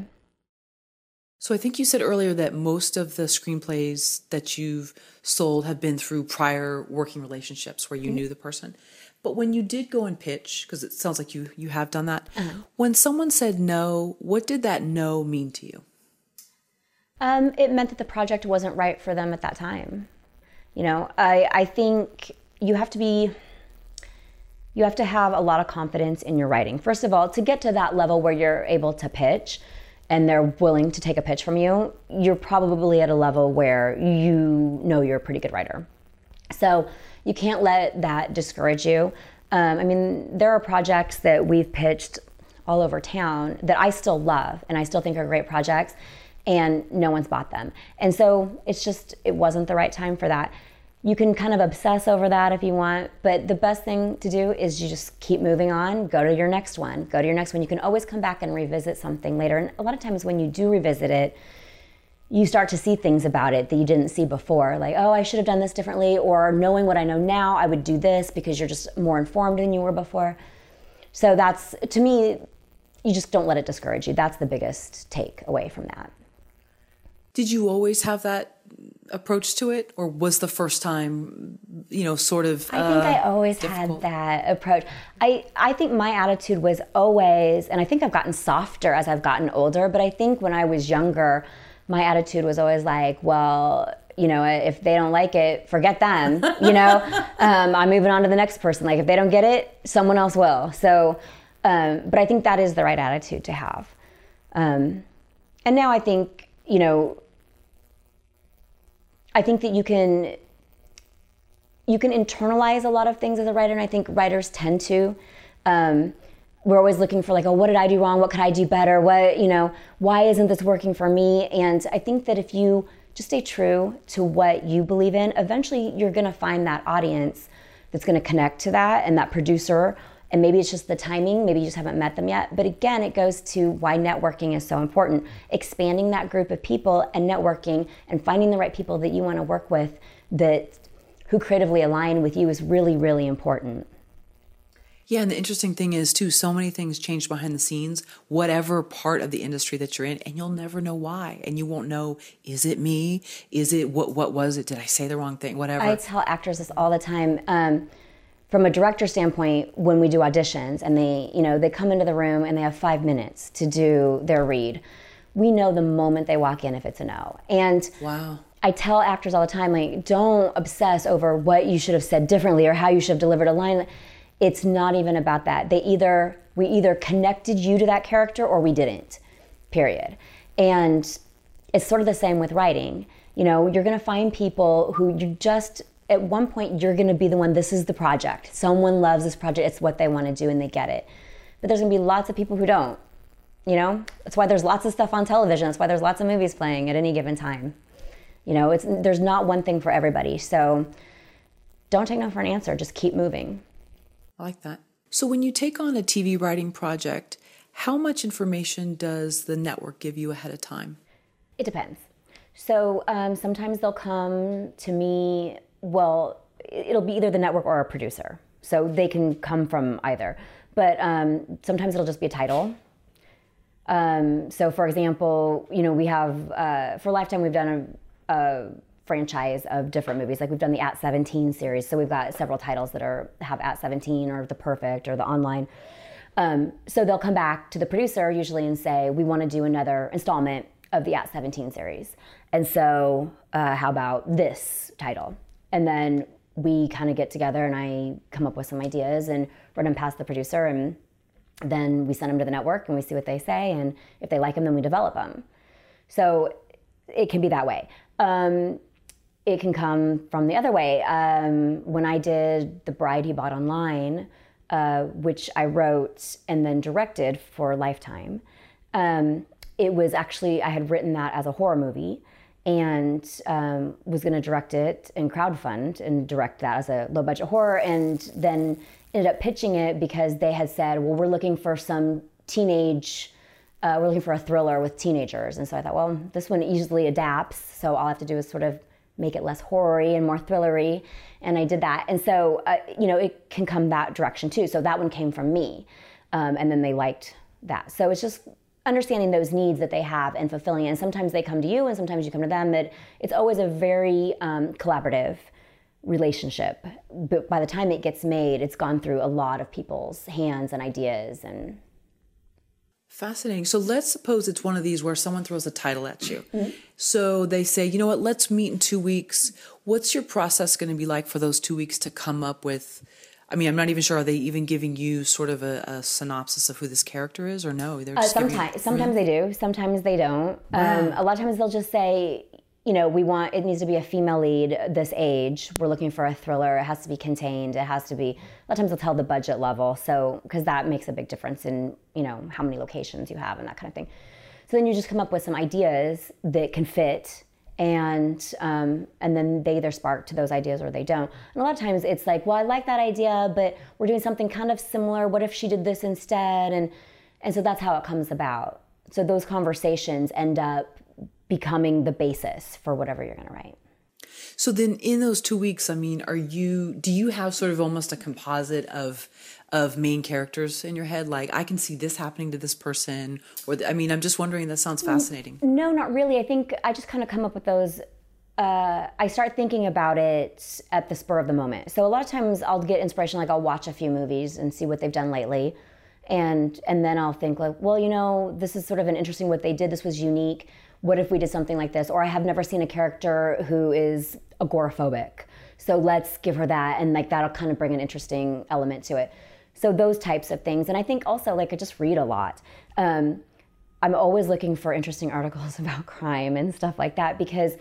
So I think you said earlier that most of the screenplays that you've sold have been through prior working relationships where you mm-hmm. knew the person. But when you did go and pitch, because it sounds like you you have done that, uh-huh. when someone said no, what did that no mean to you? Um, it meant that the project wasn't right for them at that time. You know, I I think you have to be you have to have a lot of confidence in your writing. First of all, to get to that level where you're able to pitch and they're willing to take a pitch from you, you're probably at a level where you know you're a pretty good writer. So you can't let that discourage you. Um, I mean, there are projects that we've pitched all over town that I still love and I still think are great projects, and no one's bought them. And so it's just, it wasn't the right time for that you can kind of obsess over that if you want, but the best thing to do is you just keep moving on, go to your next one, go to your next one. You can always come back and revisit something later. And a lot of times when you do revisit it, you start to see things about it that you didn't see before. Like, oh, I should have done this differently, or knowing what I know now, I would do this because you're just more informed than you were before. So that's, to me, you just don't let it discourage you. That's the biggest take away from that. Did you always have that approach to it, or was the first time, you know, sort of? I think I uh, always difficult? had that approach. I I think my attitude was always, and I think I've gotten softer as I've gotten older. But I think when I was younger, my attitude was always like, well. You know, if they don't like it, forget them. You know, um, I'm moving on to the next person. Like, if they don't get it, someone else will. So, um, but I think that is the right attitude to have. Um, and now I think, you know, I think that you can you can internalize a lot of things as a writer, and I think writers tend to. Um, we're always looking for like, oh, what did I do wrong? What could I do better? What you know, why isn't this working for me? And I think that if you just stay true to what you believe in, eventually you're to find that audience that's to connect to that and that producer. And maybe it's just the timing, maybe you just haven't met them yet. But again, it goes to why networking is so important. Expanding that group of people and networking and finding the right people that you want to work with that who creatively align with you is really, really important. Yeah, and the interesting thing is too, so many things change behind the scenes, whatever part of the industry that you're in, and you'll never know why. And you won't know, is it me? Is it what what was it? Did I say the wrong thing? Whatever. I tell actors this all the time. Um, from a director standpoint, when we do auditions and they, you know, they come into the room and they have five minutes to do their read, we know the moment they walk in if it's a no. And wow. I tell actors all the time, like, don't obsess over what you should have said differently or how you should have delivered a line. It's not even about that. They either we either connected you to that character or we didn't. Period. And it's sort of the same with writing. You know, you're going to find people who you just at one point you're going to be the one this is the project. Someone loves this project. It's what they want to do and they get it. But there's going to be lots of people who don't. You know? That's why there's lots of stuff on television. That's why there's lots of movies playing at any given time. You know, it's there's not one thing for everybody. So don't take no for an answer. Just keep moving. I like that. So when you take on a TV writing project, how much information does the network give you ahead of time? It depends. So um, sometimes they'll come to me. Well, it'll be either the network or a producer. So they can come from either. But um, sometimes it'll just be a title. Um, so, for example, you know, we have uh, for Lifetime we've done a, a franchise of different movies. Like we've done the At 17 series, so we've got several titles that are have At 17 or The Perfect or the online. Um, so they'll come back to the producer usually and say, "We want to do another installment of the At 17 series, and so uh, how about this title?" And then we kind of get together and I come up with some ideas and run them past the producer, and then we send them to the network and we see what they say, and if they like them, then we develop them. So it can be that way. Um, it can come from the other way. Um, when I did The Bride He Bought Online, uh, which I wrote and then directed for Lifetime, um, it was actually, I had written that as a horror movie and um, was going to direct it and crowdfund and direct that as a low budget horror and then ended up pitching it because they had said, well, we're looking for some teenage uh, we're looking for a thriller with teenagers. And so I thought, well, this one easily adapts, so all I have to do is sort of make it less horror-y and more thrillery. And I did that. And so, uh, you know, it can come that direction too. So that one came from me. Um, and then they liked that. So it's just understanding those needs that they have and fulfilling it. And sometimes they come to you and sometimes you come to them. That it's always a very um, collaborative relationship. But by the time it gets made, it's gone through a lot of people's hands and ideas and Fascinating. So let's suppose it's one of these where someone throws a title at you. Mm-hmm. So they say, you know what, let's meet in two weeks. What's your process going to be like for those two weeks to come up with? I mean, I'm not even sure. Are they even giving you sort of a, a synopsis of who this character is, or no? They're uh, sometimes, giving, sometimes they do. Sometimes they don't. Wow. Um, a lot of times they'll just say, you know, we want it needs to be a female lead this age. We're looking for a thriller. It has to be contained. It has to be. A lot of times they'll tell the budget level, so because that makes a big difference in you know how many locations you have and that kind of thing. So then you just come up with some ideas that can fit, and um, and then they either spark to those ideas or they don't. And a lot of times it's like, well, I like that idea, but we're doing something kind of similar. What if she did this instead? And and so that's how it comes about. So those conversations end up becoming the basis for whatever you're going to write. So then in those 2 weeks, I mean, are you do you have sort of almost a composite of of main characters in your head like I can see this happening to this person or I mean, I'm just wondering that sounds fascinating. No, not really. I think I just kind of come up with those uh, I start thinking about it at the spur of the moment. So a lot of times I'll get inspiration, like I'll watch a few movies and see what they've done lately, and and then I'll think like, well, you know, this is sort of an interesting what they did. This was unique. What if we did something like this? Or I have never seen a character who is agoraphobic, so let's give her that, and like that'll kind of bring an interesting element to it. So those types of things, and I think also like I just read a lot. Um, I'm always looking for interesting articles about crime and stuff like that because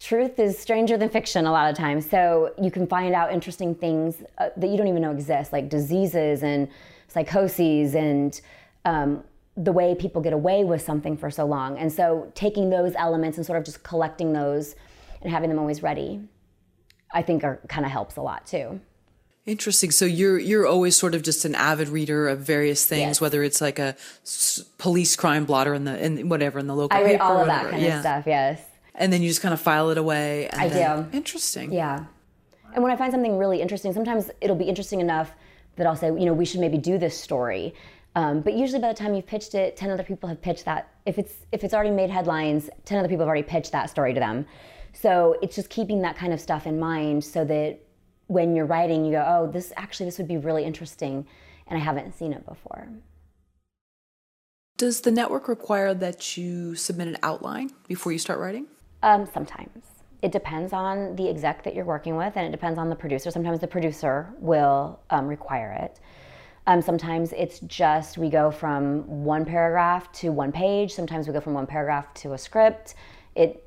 truth is stranger than fiction a lot of times. So you can find out interesting things uh, that you don't even know exist, like diseases and psychoses and um, the way people get away with something for so long. And so taking those elements and sort of just collecting those and having them always ready, I think are kind of helps a lot too. Interesting. So you're you're always sort of just an avid reader of various things, Yes. whether it's like a s- police crime blotter in the in whatever in the local I read paper, all or of that kind yeah. of stuff, yes. and then you just kind of file it away. And I then- do. Interesting. Yeah. And when I find something really interesting, sometimes it'll be interesting enough that I'll say, you know, we should maybe do this story. Um, but usually by the time you've pitched it, 10 other people have pitched that. If it's, if it's already made headlines, 10 other people have already pitched that story to them. So it's just keeping that kind of stuff in mind so that when you're writing, you go, oh, this actually, this would be really interesting. And I haven't seen it before. Does the network require that you submit an outline before you start writing? Um, sometimes. It depends on the exec that you're working with, and it depends on the producer. Sometimes the producer will um, require it. Um, sometimes it's just we go from one paragraph to one page. Sometimes we go from one paragraph to a script. It,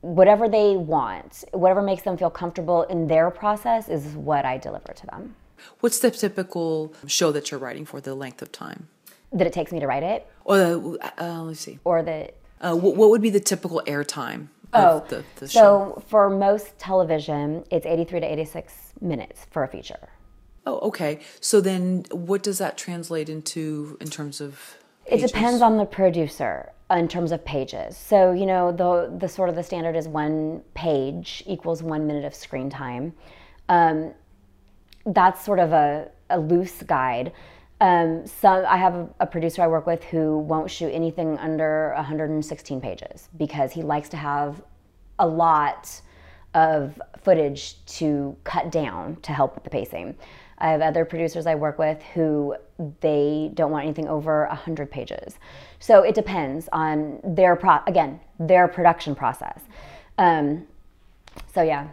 whatever they want, whatever makes them feel comfortable in their process is what I deliver to them. What's the typical show that you're writing for? The length of time? That it takes me to write it, Or uh, uh, let's see. or the. Uh, what, what would be the typical airtime Oh, of the, the show? so for most television, it's 83 to 86 minutes for a feature. Oh, okay. So then, what does that translate into in terms of? It depends on the producer in terms of pages. So you know the the sort of the standard is one page equals one minute of screen time. Um, that's sort of a, a loose guide. Um, some I have a, a producer I work with who won't shoot anything under 116 pages because he likes to have a lot of footage to cut down to help with the pacing. I have other producers I work with who they don't want anything over 100 pages. So it depends on their pro again, their production process. Um, so yeah,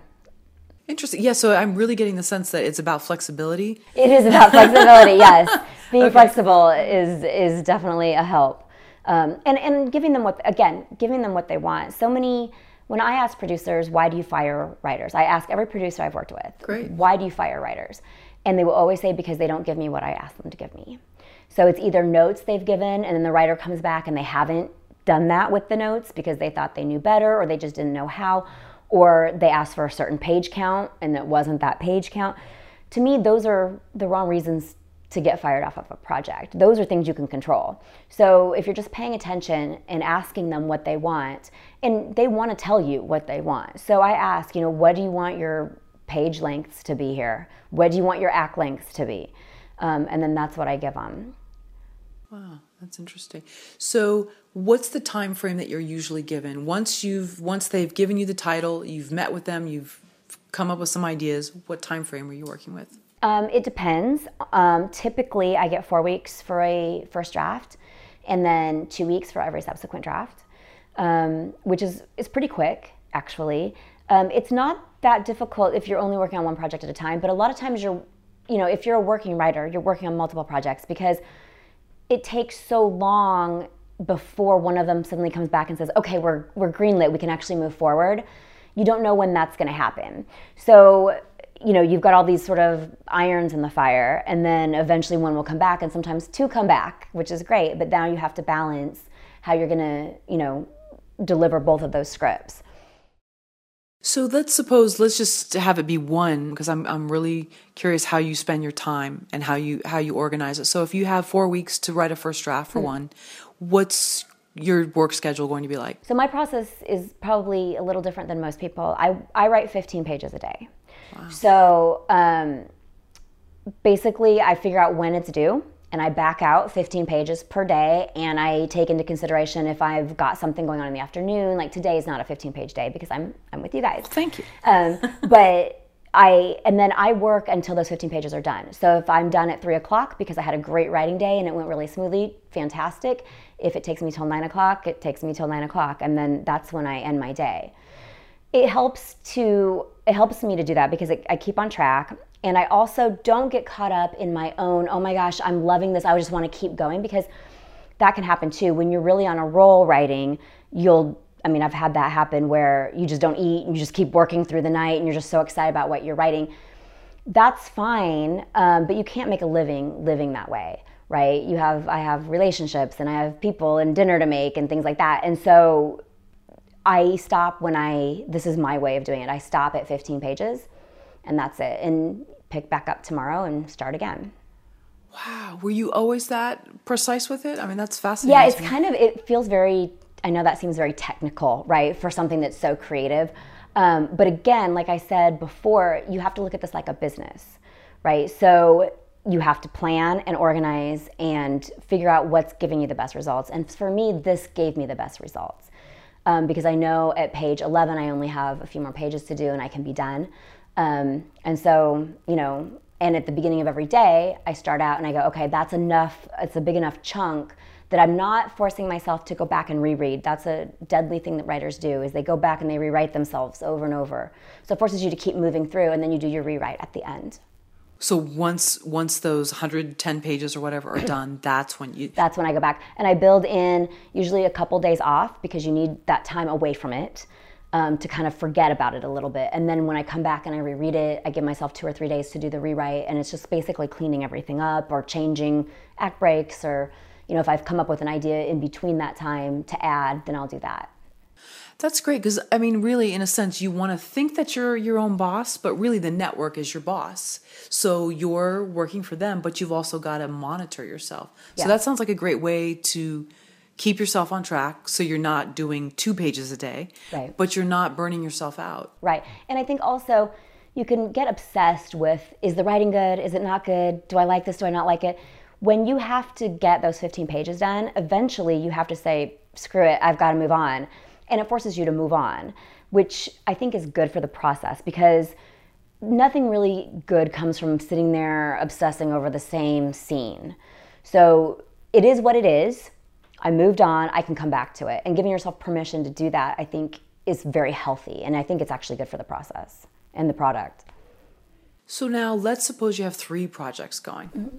Interesting. Yeah. So I'm really getting the sense that it's about flexibility. it is about flexibility. yes, being flexible is is definitely a help, um, and and giving them what again, giving them what they want. So many. When I ask producers, why do you fire writers? I ask every producer I've worked with, Great. why do you fire writers? And they will always say because they don't give me what I ask them to give me. So it's either notes they've given, and then the writer comes back and they haven't done that with the notes because they thought they knew better or they just didn't know how, or they asked for a certain page count and it wasn't that page count. To me, those are the wrong reasons to get fired off of a project. Those are things you can control. So if you're just paying attention and asking them what they want, and they want to tell you what they want. So I ask, you know, what do you want your page lengths to be here? What do you want your act lengths to be? Um, and then that's what I give them. Wow, that's interesting. So, what's the time frame that you're usually given? Once you've once they've given you the title, you've met with them, you've come up with some ideas. What time frame are you working with? Um, it depends. Um, typically, I get four weeks for a first draft, and then two weeks for every subsequent draft, um, which is is pretty quick actually. Um, it's not that difficult if you're only working on one project at a time, but a lot of times you're, you know, if you're a working writer, you're working on multiple projects because it takes so long before one of them suddenly comes back and says, "Okay, we're we're greenlit. We can actually move forward." You don't know when that's going to happen. So, you know, you've got all these sort of irons in the fire, and then eventually one will come back, and sometimes two come back, which is great. But now you have to balance how you're going to, you know, deliver both of those scripts. So let's suppose let's just have it be one because I'm I'm really curious how you spend your time and how you how you organize it. So if you have 4 weeks to write a first draft for mm-hmm. one, what's your work schedule going to be like? So my process is probably a little different than most people. I I write 15 pages a day. Wow. So um, basically I figure out when it's due and I back out 15 pages per day and I take into consideration if I've got something going on in the afternoon. Like today is not a 15 page day because I'm I'm with you guys. Thank you. Um, but I and then I work until those 15 pages are done. So if I'm done at three o'clock because I had a great writing day and it went really smoothly, fantastic. If it takes me till nine o'clock, it takes me till nine o'clock, and then that's when I end my day. It helps to it helps me to do that because it, I keep on track. And I also don't get caught up in my own, oh my gosh, I'm loving this. I just want to keep going because that can happen too. When you're really on a roll writing, you'll, I mean, I've had that happen where you just don't eat and you just keep working through the night and you're just so excited about what you're writing. That's fine, um, but you can't make a living living that way, right? You have, I have relationships and I have people and dinner to make and things like that. And so I stop when I, this is my way of doing it. I stop at 15 pages and that's it. And pick back up tomorrow and start again. Wow. Were you always that precise with it? I mean, that's fascinating. Yeah, it's kind of, it feels very, I know that seems very technical, right, for something that's so creative. Um, but again, like I said before, you have to look at this like a business, right? So you have to plan and organize and figure out what's giving you the best results. And for me, this gave me the best results. Um, because I know at page 11 I only have a few more pages to do and I can be done. Um, and so, you know, and at the beginning of every day, I start out and I go, okay, that's enough. It's a big enough chunk that I'm not forcing myself to go back and reread. That's a deadly thing that writers do is they go back and they rewrite themselves over and over. So it forces you to keep moving through and then you do your rewrite at the end. So once once those 110 pages or whatever are done, that's when you That's when I go back and I build in usually a couple days off because you need that time away from it um, to kind of forget about it a little bit. And then when I come back and I reread it, I give myself two or three days to do the rewrite, and it's just basically cleaning everything up or changing act breaks, or you know, if I've come up with an idea in between that time to add, then I'll do that. That's great because I mean, really, in a sense, you want to think that you're your own boss, but really, the network is your boss. So you're working for them, but you've also got to monitor yourself. So that sounds like a great way to keep yourself on track so you're not doing two pages a day right. but you're not burning yourself out. Right. And i think also you can get obsessed with is the writing good? Is it not good? Do i like this? Do i not like it? When you have to get those 15 pages done eventually you have to say screw it i've got to move on. And it forces you to move on which i think is good for the process because nothing really good comes from sitting there obsessing over the same scene. So it is what it is I moved on, I can come back to it. And giving yourself permission to do that, I think, is very healthy. And I think it's actually good for the process and the product. So now let's suppose you have three projects going. Mm-hmm.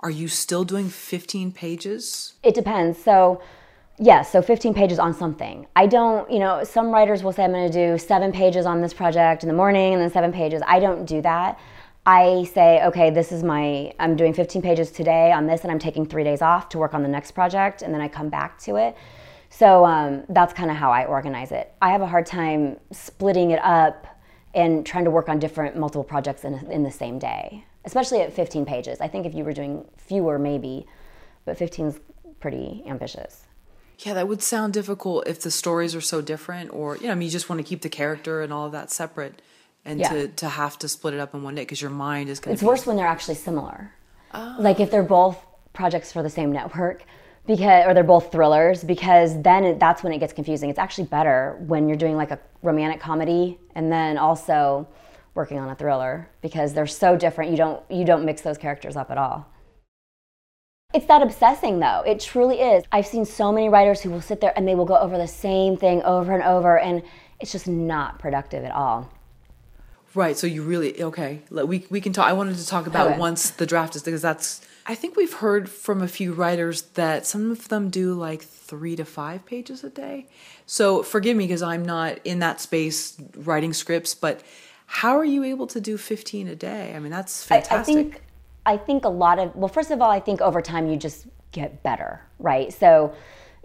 Are you still doing 15 pages? It depends. So, yes, so 15 pages on something. I don't, you know, some writers will say I'm going to do seven pages on this project in the morning and then seven pages. I don't do that. I say, okay, this is my, I'm doing 15 pages today on this, and I'm taking three days off to work on the next project, and then I come back to it. So um, that's kind of how I organize it. I have a hard time splitting it up and trying to work on different multiple projects in, in the same day, especially at 15 pages. I think if you were doing fewer, maybe, but 15 is pretty ambitious. Yeah, that would sound difficult if the stories are so different, or you know, I mean, you just want to keep the character and all of that separate and yeah. to, to have to split it up in one day because your mind is going to it's be... worse when they're actually similar. Oh. like if they're both projects for the same network because or they're both thrillers because then it, that's when it gets confusing. It's actually better when you're doing like a romantic comedy and then also working on a thriller because they're so different. You don't you don't mix those characters up at all. It's that obsessing though. It truly is. I've seen so many writers who will sit there and they will go over the same thing over and over and it's just not productive at all Right. So you really okay? We we can talk. I wanted to talk about okay. once the draft is because that's. I think we've heard from a few writers that some of them do like three to five pages a day. So forgive me because I'm not in that space writing scripts. But how are you able to do 15 a day? I mean, that's fantastic. I, I think I think a lot of well, first of all, I think over time you just get better, right? So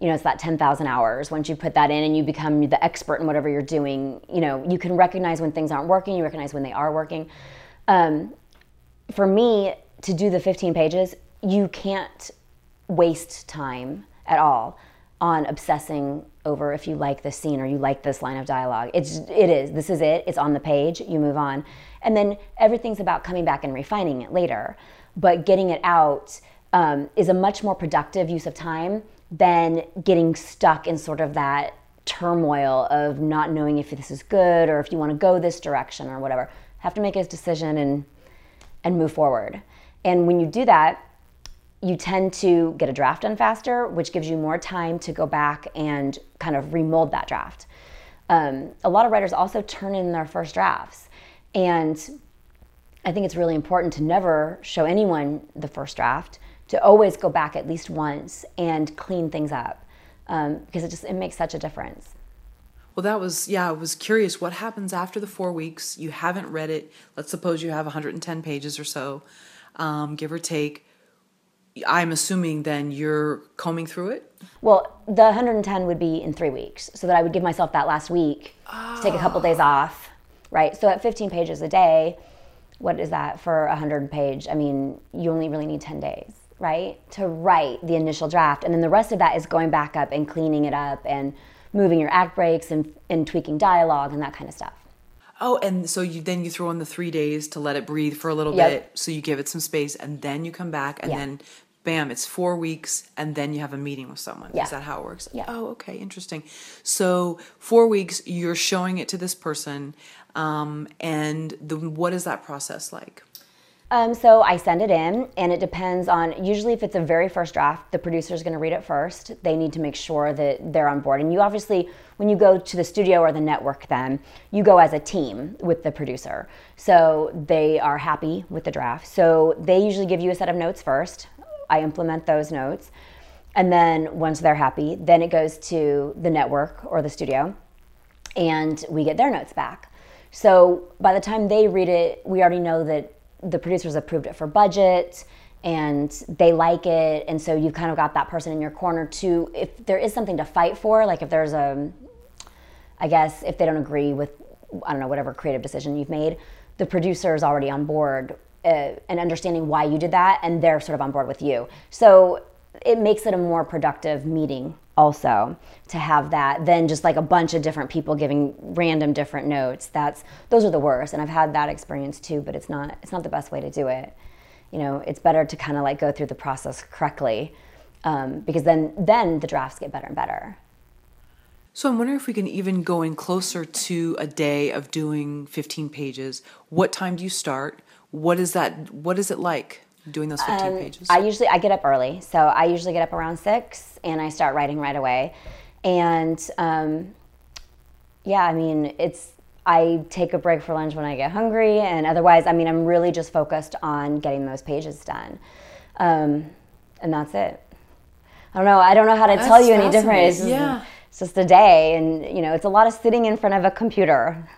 you know, it's that 10,000 hours. Once you put that in and you become the expert in whatever you're doing, you know, you can recognize when things aren't working, you recognize when they are working. Um, for me, to do the 15 pages, you can't waste time at all on obsessing over if you like this scene or you like this line of dialogue. It's it is. This is it. It's on the page. You move on. And then everything's about coming back and refining it later. But getting it out um, is a much more productive use of time than getting stuck in sort of that turmoil of not knowing if this is good or if you want to go this direction or whatever. Have to make a decision and and move forward. And when you do that, you tend to get a draft done faster, which gives you more time to go back and kind of remold that draft. Um, a lot of writers also turn in their first drafts. And I think it's really important to never show anyone the first draft to always go back at least once and clean things up um, because it just it makes such a difference. Well, that was, yeah, I was curious what happens after the four weeks. You haven't read it. Let's suppose you have 110 pages or so, um, give or take. I'm assuming then you're combing through it? Well, the 110 would be in three weeks, so that I would give myself that last week oh. to take a couple days off, right? So at 15 pages a day, what is that for a 100 page? I mean, you only really need 10 days right, to write the initial draft. And then the rest of that is going back up and cleaning it up and moving your act breaks and, and tweaking dialogue and that kind of stuff. Oh, and so you then you throw in the three days to let it breathe for a little yep. bit. So you give it some space, and then you come back, and yeah. then bam, it's four weeks, and then you have a meeting with someone. Yeah. Is that how it works? Yeah. Oh, okay, interesting. So four weeks, you're showing it to this person, um, and the, what is that process like? Um, so I send it in, and it depends on. Usually, if it's a very first draft, the producer is going to read it first. They need to make sure that they're on board. And you obviously, when you go to the studio or the network, then you go as a team with the producer. So they are happy with the draft. So they usually give you a set of notes first. I implement those notes, and then once they're happy, then it goes to the network or the studio, and we get their notes back. So by the time they read it, we already know that the producers approved it for budget and they like it and so you've kind of got that person in your corner to if there is something to fight for like if there's a i guess if they don't agree with i don't know whatever creative decision you've made the producer is already on board uh, and understanding why you did that and they're sort of on board with you. So it makes it a more productive meeting also to have that than just like a bunch of different people giving random different notes. That's those are the worst and i've had that experience too but it's not it's not the best way to do it. You know it's better to kind of like go through the process correctly um, because then then the drafts get better and better. So i'm wondering if we can even go in closer to a day of doing 15 pages. What time do you start? What is that what is it like doing those 15 um, pages? I usually I get up early, so I usually get up around six and I start writing right away. And um, yeah, I mean it's I take a break for lunch when I get hungry, and otherwise, I mean I'm really just focused on getting those pages done, um, and that's it. I don't know. I don't know how to that's tell you any different. It's just, yeah. it's just a day, and you know, it's a lot of sitting in front of a computer.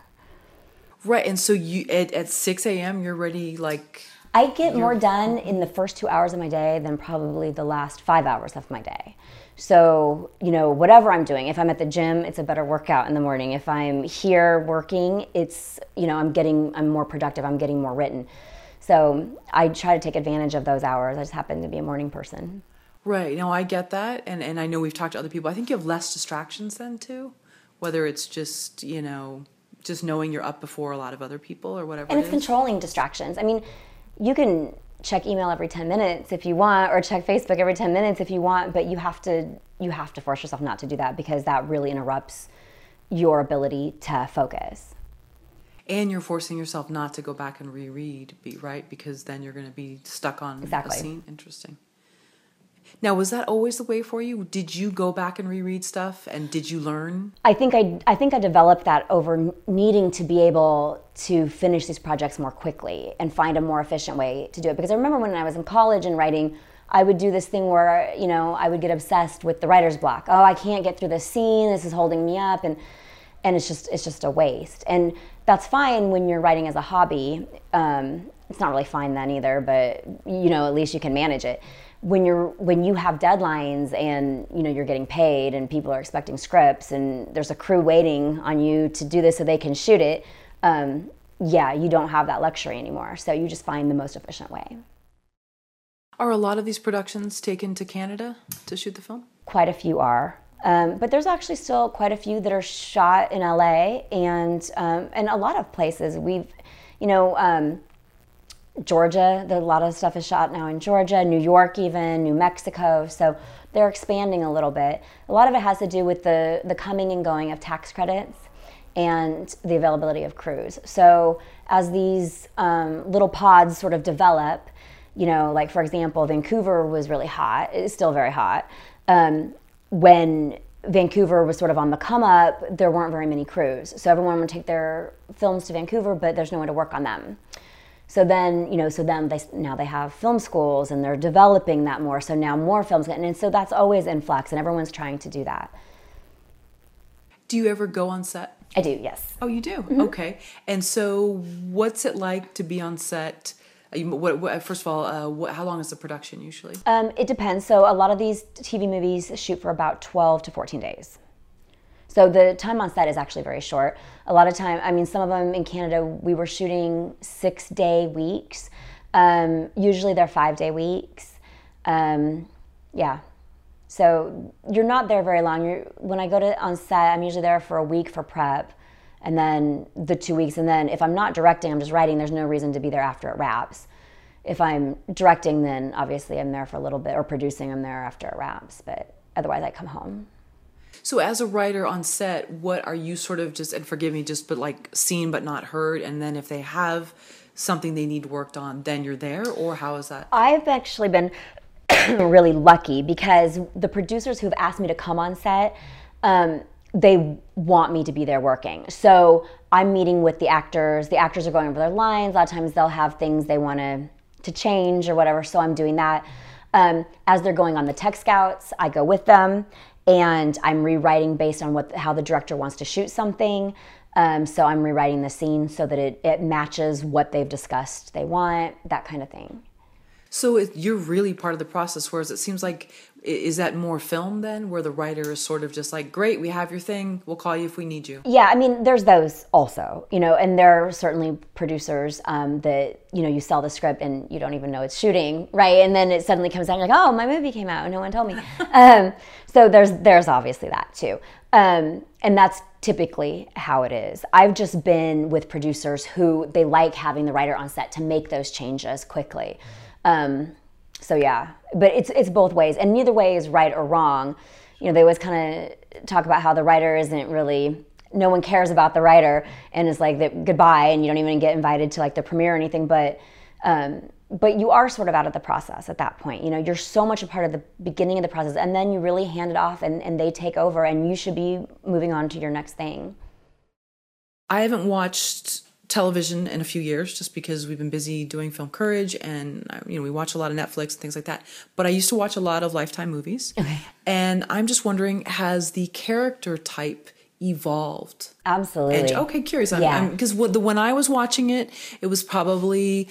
Right, and so you at, at six a.m. you're ready like I get more done in the first two hours of my day than probably the last five hours of my day. So, you know, whatever I'm doing, if I'm at the gym, it's a better workout in the morning. If I'm here working, it's, you know, I'm getting, I'm more productive, I'm getting more written. So I try to take advantage of those hours. I just happen to be a morning person. Right. No, I get that. And, and I know we've talked to other people. I think you have less distractions then too, whether it's just, you know, just knowing you're up before a lot of other people or whatever. And it's controlling distractions. I mean, you can check email every 10 minutes if you want or check facebook every 10 minutes if you want but you have to you have to force yourself not to do that because that really interrupts your ability to focus. And you're forcing yourself not to go back and reread be right? Because then you're going to be stuck on exactly. a scene. Interesting now, was that always the way for you? Did you go back and reread stuff, and did you learn? I think I, I think I developed that over needing to be able to finish these projects more quickly and find a more efficient way to do it. Because I remember when I was in college and writing, I would do this thing where you know I would get obsessed with the writer's block. Oh, I can't get through this scene. This is holding me up, and and it's just it's just a waste. And that's fine when you're writing as a hobby. Um, it's not really fine then either, but you know at least you can manage it. When you're when you have deadlines and you know you're getting paid and people are expecting scripts and there's a crew waiting on you to do this so they can shoot it. Um, yeah, you don't have that luxury anymore. So you just find the most efficient way. Are a lot of these productions taken to Canada to shoot the film? Quite a few are. Um, but there's actually still quite a few that are shot in LA and um, and a lot of places. We've, you know, Georgia. a lot of stuff is shot now in Georgia, New York, even New Mexico. So they're expanding a little bit. A lot of it has to do with the the coming and going of tax credits and the availability of crews. So as these um, little pods sort of develop, you know, like for example, Vancouver was really hot. It's still very hot. Um, when Vancouver was sort of on the come up, there weren't very many crews. So everyone would take their films to Vancouver, but there's no one to work on them. So then, you know, so then they now they have film schools and they're developing that more. So now more films get, and so that's always in flux, and everyone's trying to do that. Do you ever go on set? I do, yes. Oh, you do? Mm-hmm. Okay. And so, what's it like to be on set? Uh, what, what, first of all, uh, what, how long is the production usually? Um, it depends. So, a lot of these TV movies shoot for about 12 to 14 days. So, the time on set is actually very short. A lot of time, I mean, some of them in Canada, we were shooting six day weeks. Um, usually, they're five day weeks. Um, yeah, so you're not there very long. You're, when I go to on set, I'm usually there for a week for prep, and then the two weeks. And then if I'm not directing, I'm just writing. There's no reason to be there after it wraps. If I'm directing, then obviously I'm there for a little bit, or producing, I'm there after it wraps. But otherwise, I come home. So, as a writer on set, what are you sort of just, and forgive me, just but like seen but not heard? And then if they have something they need worked on, then you're there, or how is that? I've actually been really lucky because the producers who've asked me to come on set, um, they want me to be there working. So I'm meeting with the actors. The actors are going over their lines. A lot of times they'll have things they want to to change or whatever. So I'm doing that. Um, as they're going on the tech scouts, I go with them, and I'm rewriting based on what how the director wants to shoot something. Um, so I'm rewriting the scene so that it, it matches what they've discussed they want, that kind of thing. So it, you're really part of the process, whereas it seems like is that more film then, where the writer is sort of just like, "Great, we have your thing. We'll call you if we need you." Yeah, I mean, there's those also, you know, and there are certainly producers um, that you know you sell the script and you don't even know it's shooting, right? And then it suddenly comes out, you're like, "Oh, my movie came out, and no one told me." um, so there's there's obviously that too, um, and that's typically how it is. I've just been with producers who they like having the writer on set to make those changes quickly. Um, so yeah, but it's it's both ways, and neither way is right or wrong. You know, they always kind of talk about how the writer isn't really no one cares about the writer and it's like goodbye and you don't even get invited to like the premiere or anything but um, but you are sort of out of the process at that point you know you're so much a part of the beginning of the process and then you really hand it off and, and they take over and you should be moving on to your next thing i haven't watched television in a few years just because we've been busy doing film courage and uh, you know we watch a lot of netflix and things like that. But i used to watch a lot of lifetime movies. Okay. and i'm just wondering has the character type evolved? Absolutely. And, okay curious. Yeah. because when i was watching it it was probably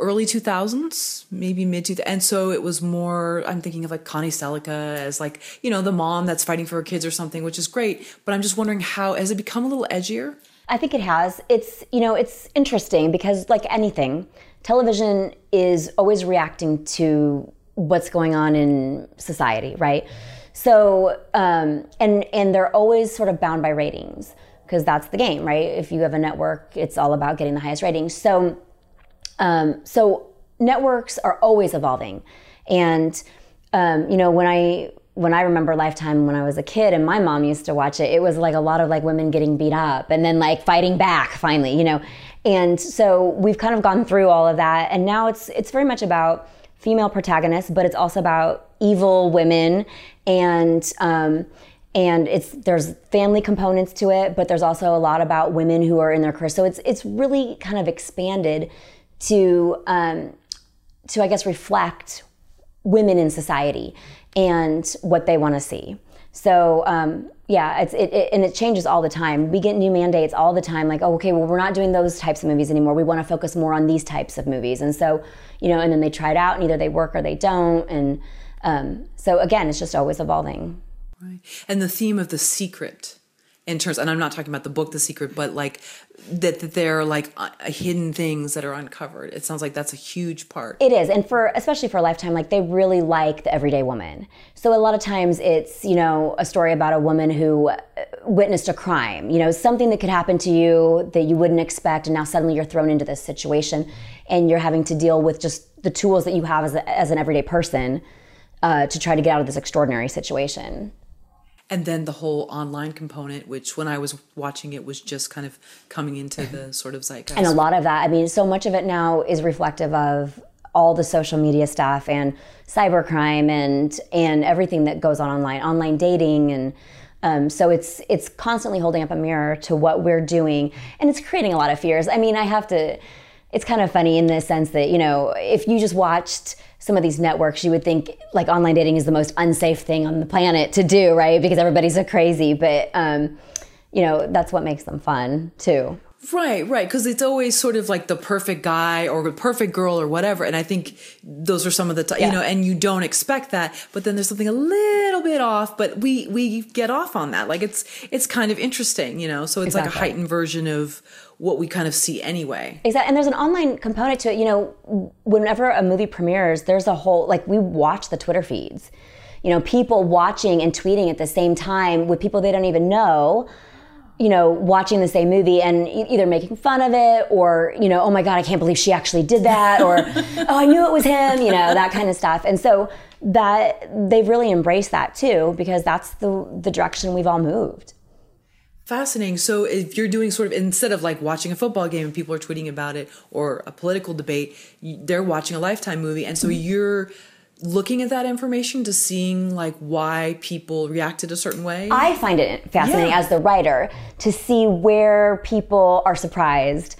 early 2000s maybe mid 2000s and so it was more i'm thinking of like connie sellecca as like you know the mom that's fighting for her kids or something which is great. But i'm just wondering how has it become a little edgier I think it has. It's, you know, it's interesting because like anything, television is always reacting to what's going on in society, right? So, um, and and they're always sort of bound by ratings because that's the game, right? If you have a network, it's all about getting the highest ratings. So, um, so networks are always evolving, and um, you know when I when I remember Lifetime when I was a kid and my mom used to watch it, it was like a lot of like women getting beat up and then like fighting back finally, you know. And so we've kind of gone through all of that and now it's it's very much about female protagonists, but it's also about evil women and um, and it's there's family components to it, but there's also a lot about women who are in their career. So it's it's really kind of expanded to um, to I guess reflect women in society and what they want to see. So um, yeah, it's it, it, and it changes all the time. We get new mandates all the time. Like, oh, okay, well, we're not doing those types of movies anymore. We want to focus more on these types of movies. And so, you know, and then they try it out, and either they work or they don't. And um, so again, it's just always evolving. Right. And the theme of the secret in terms and i'm not talking about the book the secret but like that, that there are like uh, hidden things that are uncovered. It sounds like that's a huge part. It is and for especially for a lifetime like they really like the everyday woman. So a lot of times it's you know a story about a woman who uh, witnessed a crime you know something that could happen to you that you wouldn't expect and now suddenly you're thrown into this situation and you're having to deal with just the tools that you have as, a, as an everyday person uh, to try to get out of this extraordinary situation and then the whole online component which when i was watching it was just kind of coming into the sort of zeitgeist. And a lot of that i mean so much of it now is reflective of all the social media stuff and cybercrime and and everything that goes on online online dating and um, so it's it's constantly holding up a mirror to what we're doing. And it's creating a lot of fears. I mean i have to it's kind of funny in the sense that you know if you just watched some of these networks, you would think like online dating is the most unsafe thing on the planet to do, right? Because everybody's so crazy. But, um, you know, that's what makes them fun too. Right, right. Because it's always sort of like the perfect guy or the perfect girl or whatever. And I think those are some of the, t- yeah. you know, and you don't expect that, but then there's something a little bit off, but we, we get off on that. Like it's, it's kind of interesting, you know? So it's exactly. like a heightened version of what we kind of see anyway. Exactly. And there's an online component to it. You know, whenever a movie premieres, there's a whole, like, we watch the Twitter feeds. You know, people watching and tweeting at the same time with people they don't even know you know, watching the same movie and either making fun of it or, you know, oh my God, I can't believe she actually did that or, oh, I knew it was him, you know, that kind of stuff. And so that they've really embraced that too because that's the, the direction we've all moved. Fascinating. So if you're doing sort of instead of like watching a football game and people are tweeting about it or a political debate, they're watching a Lifetime movie, and so mm-hmm. you're looking at that information to seeing like why people reacted a certain way. I find it fascinating yeah. as the writer to see where people are surprised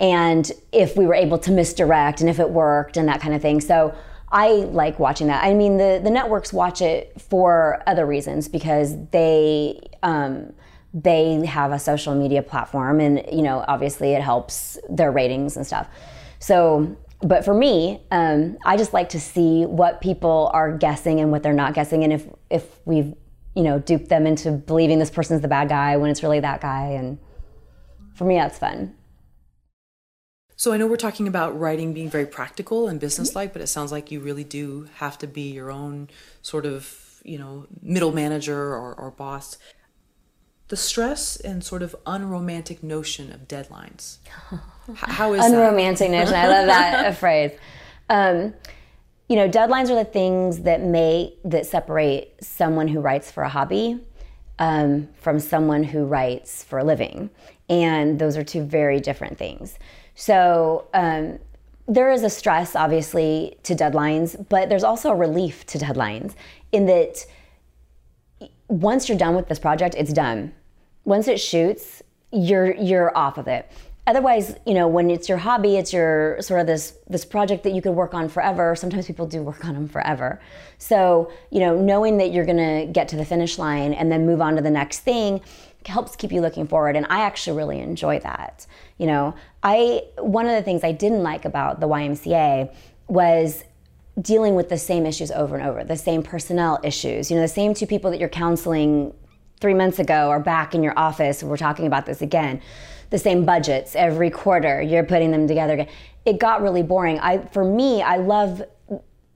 and if we were able to misdirect and if it worked and that kind of thing. So I like watching that. I mean, the the networks watch it for other reasons because they. Um, they have a social media platform and you know obviously it helps their ratings and stuff. So but for me um, i just like to see what people are guessing and what they're not guessing. And if if we've you know duped them into believing this person's the bad guy when it's really that guy. And for me that's fun. So I know we're talking about writing being very practical and businesslike, but it sounds like you really do have to be your own sort of, you know, middle manager or, or boss the stress and sort of unromantic notion of deadlines. How is that? unromantic notion? I love that phrase. Um, you know, deadlines are the things that make that separate someone who writes for a hobby um, from someone who writes for a living, and those are two very different things. So. Um, there is a stress, obviously, to deadlines, but there's also a relief to deadlines in that once you're done with this project, it's done. Once it shoots, you're you're off of it. Otherwise, you know, when it's your hobby, it's your sort of this this project that you could work on forever. Sometimes people do work on them forever. So, you know, knowing that you're going to get to the finish line and then move on to the next thing helps keep you looking forward and I actually really enjoy that. You know, I one of the things I didn't like about the YMCA was dealing with the same issues over and over, the same personnel issues. You know, the same two people that you're counseling three months ago are back in your office. We're talking about this again. The same budgets every quarter. You're putting them together again. It got really boring. I, for me, I love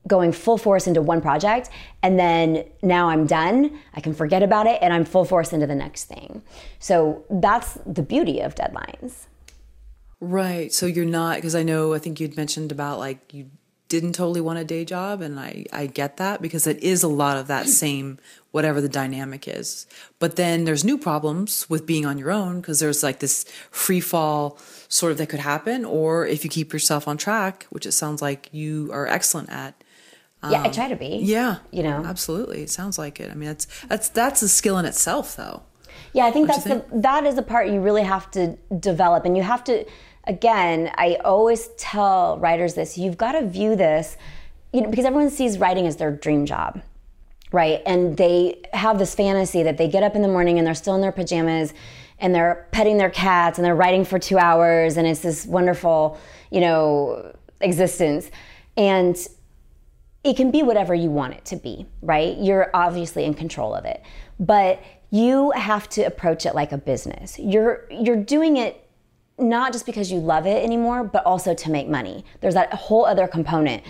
going full force into one project and then now I'm done. I can forget about it and I'm full force into the next thing. So that's the beauty of deadlines. Right. So you're not because I know I think you'd mentioned about like you didn't totally want a day job and I, I get that because it is a lot of that same whatever the dynamic is. But then there's new problems with being on your own because there's like this free fall sort of that could happen or if you keep yourself on track which it sounds like you are excellent at um, yeah i try to be yeah you know. absolutely. It sounds like it. I mean that's that's that's a skill in itself though. Yeah i think Don't that's think? the that is a part you really have to develop and you have to again, I always tell writers this you've got to view this, you know, because everyone sees writing as their dream job. right? And they have this fantasy that they get up in the morning and they're still in their pajamas and they're petting their cats and they're writing for two hours and it's this wonderful, you know, existence. And it can be whatever you want it to be, right? You're obviously in control of it. But you have to approach it like a business. You're you're doing it not just because you love it anymore, but also to make money. There's that whole other component.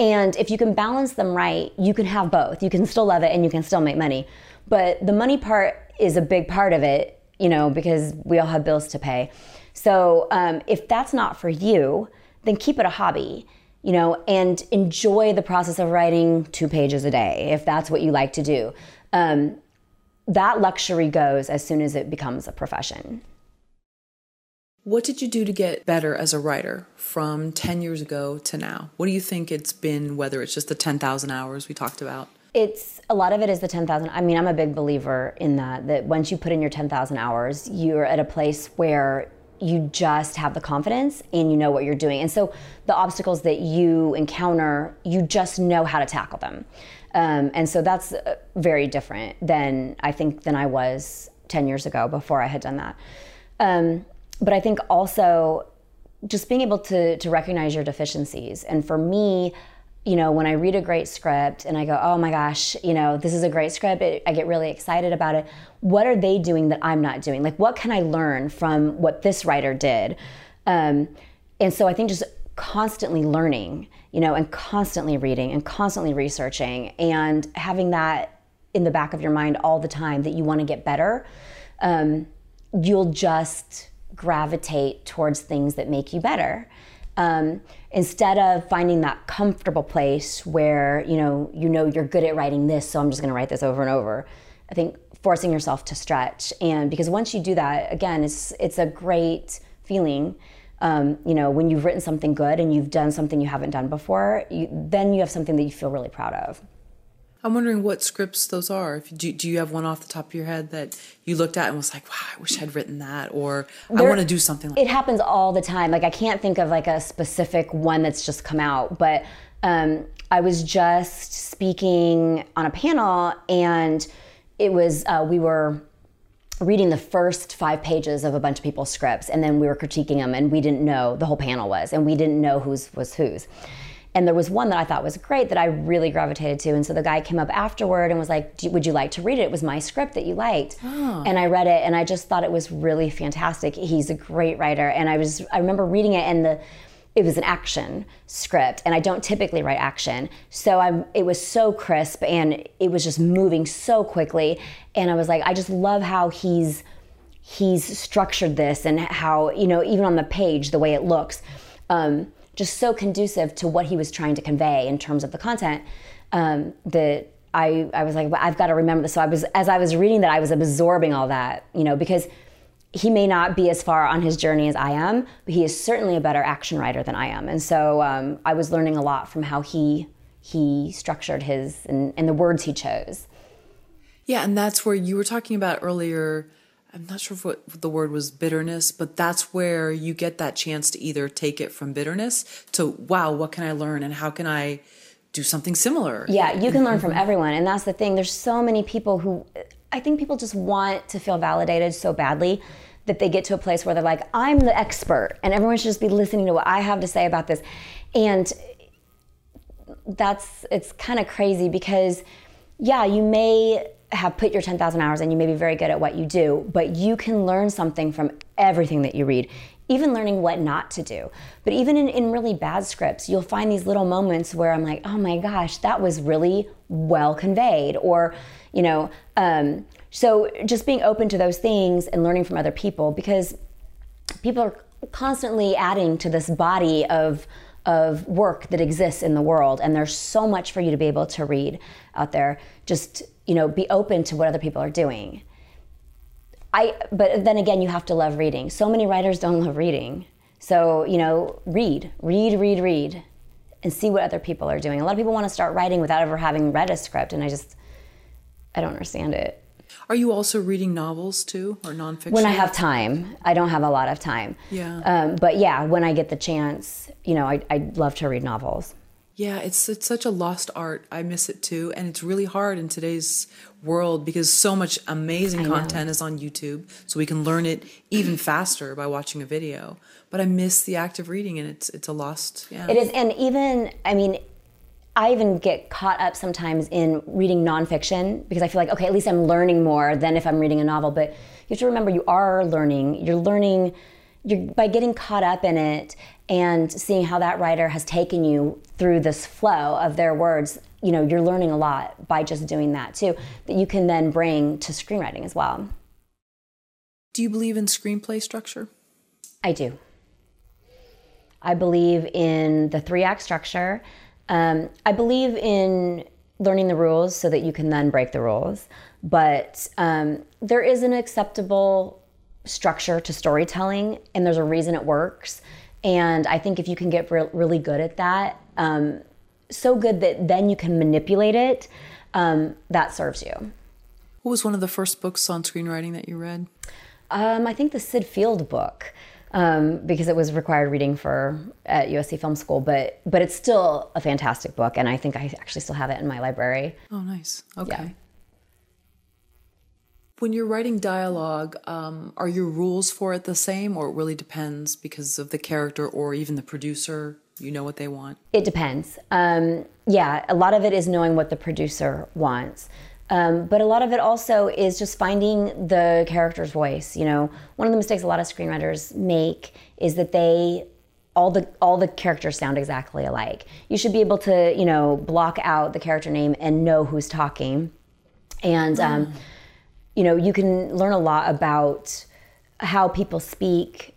And if you can balance them right, you can have both. You can still love it and you can still make money. But the money part is a big part of it, you know, because we all have bills to pay. So um, if that's not for you, then keep it a hobby, you know, and enjoy the process of writing two pages a day if that's what you like to do. Um, that luxury goes as soon as it becomes a profession. What did you do to get better as a writer from 10 years ago to now? What do you think it's been, whether it's just the 10,000 hours we talked about? It's a lot of it is the 10,000. I mean, I'm a big believer in that, that once you put in your 10,000 hours, you're at a place where you just have the confidence and you know what you're doing. And so the obstacles that you encounter, you just know how to tackle them. Um, and so that's uh, very different than I think than I was 10 years ago before I had done that. Um, but I think also just being able to to recognize your deficiencies. And for me, you know, when I read a great script and I go, oh my gosh, you know, this is a great script, it, I get really excited about it. What are they doing that I'm not doing? Like, what can I learn from what this writer did? Um, and so I think just constantly learning, you know, and constantly reading and constantly researching and having that in the back of your mind all the time that you want to get better, um, you'll just gravitate towards things that make you better. Um, instead of finding that comfortable place where you know you know you're good at writing this, so I'm just going to write this over and over. I think forcing yourself to stretch, and because once you do that, again, it's it's a great feeling. Um, you know, when you've written something good and you've done something you haven't done before, you, then you have something that you feel really proud of. I'm wondering what scripts those are. If, do, do you have one off the top of your head that you looked at and was like, wow, I wish I'd written that, or there, I want to do something like that. It happens all the time. Like, I can't think of like a specific one that's just come out, but um, I was just speaking on a panel and it was, uh, we were reading the first five pages of a bunch of people's scripts and then we were critiquing them and we didn't know, the whole panel was, and we didn't know whose was whose. And there was one that I thought was great that I really gravitated to. And so the guy came up afterward and was like, Would you like to read it? It was my script that you liked. Oh. And I read it and I just thought it was really fantastic. He's a great writer. And I was, I remember reading it and the, it was an action script and I don't typically write action. So I'm it was so crisp and it was just moving so quickly and I was like I just love how he's he's structured this and how you know even on the page the way it looks um, just so conducive to what he was trying to convey in terms of the content um, that I, I was like, I've got to remember this. So I was, as I was reading that, I was absorbing all that, you know, because he may not be as far on his journey as I am, but he is certainly a better action writer than I am. And so um, I was learning a lot from how he he structured his and, and the words he chose. Yeah, and that's where you were talking about earlier I'm not sure what the word was bitterness, but that's where you get that chance to either take it from bitterness to, wow, what can I learn and how can I do something similar? Yeah, you can learn from mm-hmm. everyone. And that's the thing. There's so many people who, I think people just want to feel validated so badly that they get to a place where they're like, I'm the expert and everyone should just be listening to what I have to say about this. And that's, it's kind of crazy because, yeah, you may have put your 10,000 hours and you may be very good at what you do, but you can learn something from everything that you read, even learning what not to do. But even in, in really bad scripts, you'll find these little moments where I'm like, oh my gosh, that was really well conveyed. Or, you know, um, so just being open to those things and learning from other people because people are constantly adding to this body of of work that exists in the world and there's so much for you to be able to read out there just you know be open to what other people are doing i but then again you have to love reading so many writers don't love reading so you know read read read read and see what other people are doing a lot of people want to start writing without ever having read a script and i just i don't understand it are you also reading novels too, or nonfiction? When I have time, I don't have a lot of time. Yeah. Um, but yeah, when I get the chance, you know, I, I love to read novels. Yeah, it's it's such a lost art. I miss it too, and it's really hard in today's world because so much amazing content is on YouTube, so we can learn it even faster by watching a video. But I miss the act of reading, and it's it's a lost. Yeah, It is, and even I mean, I even get caught up sometimes in reading nonfiction because I feel like okay, at least I'm learning more than if I'm reading a novel. But you have to remember, you are learning. You're learning. You're by getting caught up in it and seeing how that writer has taken you through this flow of their words. You know, you're learning a lot by just doing that too. That you can then bring to screenwriting as well. Do you believe in screenplay structure? I do. I believe in the three act structure. Um, I believe in learning the rules so that you can then break the rules. But um, there is an acceptable structure to storytelling, and there's a reason it works. And I think if you can get re- really good at that, um, so good that then you can manipulate it, um, that serves you. What was one of the first books on screenwriting that you read? Um, I think the Syd Field book, um, because it was required reading for at USC Film School. But but it's still a fantastic book, and I think I actually still have it in my library. Oh, nice. Okay. Yeah. When you're writing dialogue, um, are your rules for it the same, or it really depends because of the character or even the producer? You know what they want. It depends. Um, yeah, a lot of it is knowing what the producer wants. Um, but a lot of it also is just finding the character's voice. You know, one of the mistakes a lot of screenwriters make is that they all the all the characters sound exactly alike. You should be able to you know block out the character name and know who's talking, and um, you know you can learn a lot about how people speak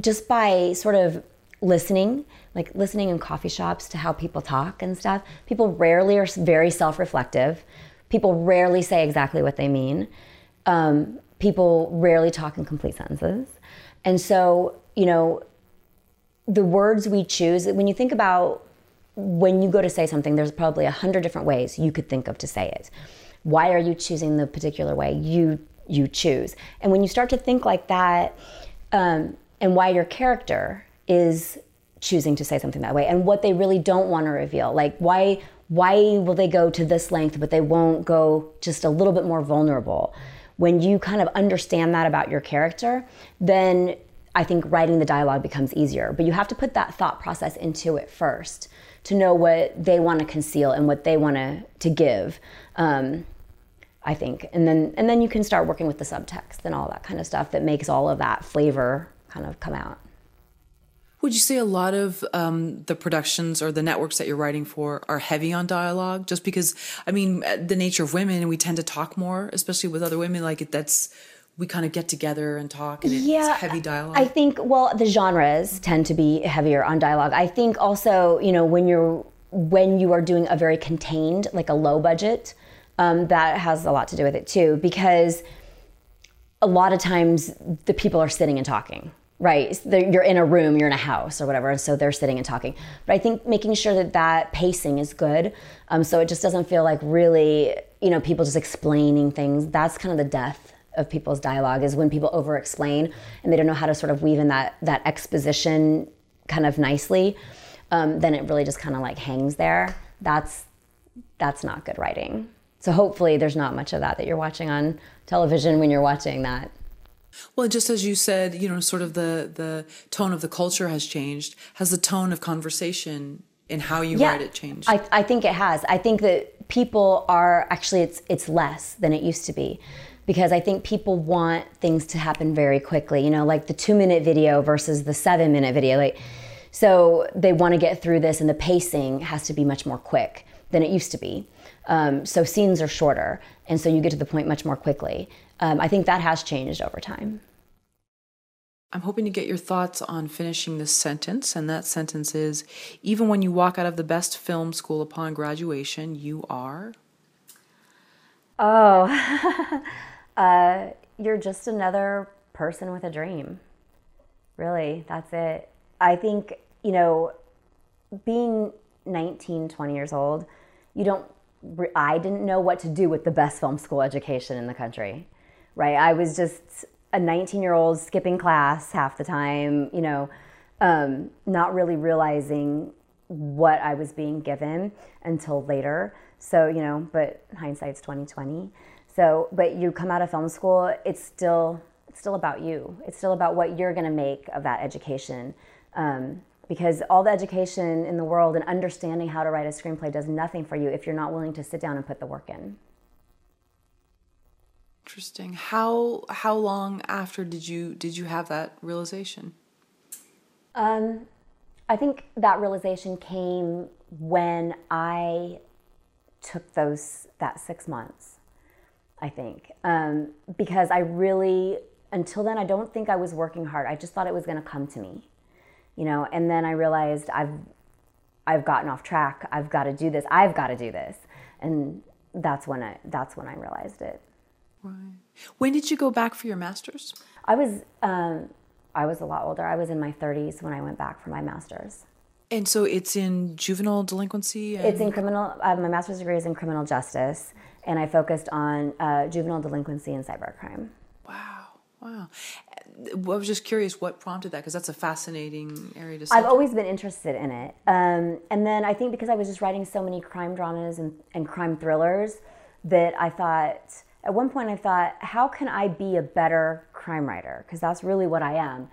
just by sort of listening, like listening in coffee shops to how people talk and stuff. People rarely are very self reflective. People rarely say exactly what they mean. Um, people rarely talk in complete sentences. And so, you know, the words we choose, when you think about when you go to say something, there's probably a hundred different ways you could think of to say it. Why are you choosing the particular way you you choose? And when you start to think like that, um, and why your character is choosing to say something that way, and what they really don't want to reveal, like why why will they go to this length but they won't go just a little bit more vulnerable? When you kind of understand that about your character, then I think writing the dialogue becomes easier. But you have to put that thought process into it first to know what they want to conceal and what they want to to give. Um, I think, and then and then you can start working with the subtext and all that kind of stuff that makes all of that flavor kind of come out. Would you say a lot of um, the productions or the networks that you're writing for are heavy on dialogue? Just because, I mean, the nature of women, we tend to talk more, especially with other women. Like that's we kind of get together and talk, and it's Yeah, heavy dialogue. I think well the genres tend to be heavier on dialogue. I think also you know when you're when you are doing a very contained like a low budget, um, that has a lot to do with it too because a lot of times the people are sitting and talking right? They're- you're in a room you're in a house or whatever and so they're sitting and talking. But i think making sure that that pacing is good um, so it just doesn't feel like really you know people just explaining things that's kind of the death of people's dialogue is when people over explain and they don't know how to sort of weave in that that exposition kind of nicely um, then it really just kind of like hangs there. That's that's not good writing so hopefully there's not much of that that you're watching on television when you're watching that Well, just as you said, you know, sort of the the tone of the culture has changed. Has the tone of conversation in how you write it changed? I, I think it has. I think that people are actually it's it's less than it used to be. Because I think people want things to happen very quickly, you know, like the two minute video versus the seven minute video. Like so they want to get through this and the pacing has to be much more quick than it used to be. Um, so scenes are shorter and so you get to the point much more quickly. Um, I think that has changed over time. I'm hoping to get your thoughts on finishing this sentence, and that sentence is even when you walk out of the best film school upon graduation, you are. Oh, uh, you're just another person with a dream. Really, that's it. I think, you know, being 19, 20 years old, you don't, I didn't know what to do with the best film school education in the country, right? I was just a 19 year old skipping class half the time, you know, um, not really realizing what I was being given until later. So, you know, but hindsight's 2020. So, but you come out of film school, it's still it's still about you. It's still about what you're going to make of that education. Um, because all the education in the world and understanding how to write a screenplay does nothing for you if you're not willing to sit down and put the work in. Interesting. How how long after did you did you have that realization? Um, I think that realization came when I took those that six months. I think um, because I really until then I don't think I was working hard. I just thought it was going to come to me, you know. And then I realized I've I've gotten off track. I've got to do this. I've got to do this, and that's when I that's when I realized it. Right. When did you go back for your master's? I was um, I was a lot older. I was in my 30s when I went back for my master's. And so it's in juvenile delinquency. And... It's in criminal. Uh, my master's degree is in criminal justice, and I focused on uh, juvenile delinquency and cybercrime. Wow, wow. I was just curious what prompted that because that's a fascinating area to. I've always been interested in it, um, and then I think because I was just writing so many crime dramas and, and crime thrillers, that I thought at one point I thought, how can I be a better crime writer? Because that's really what I am.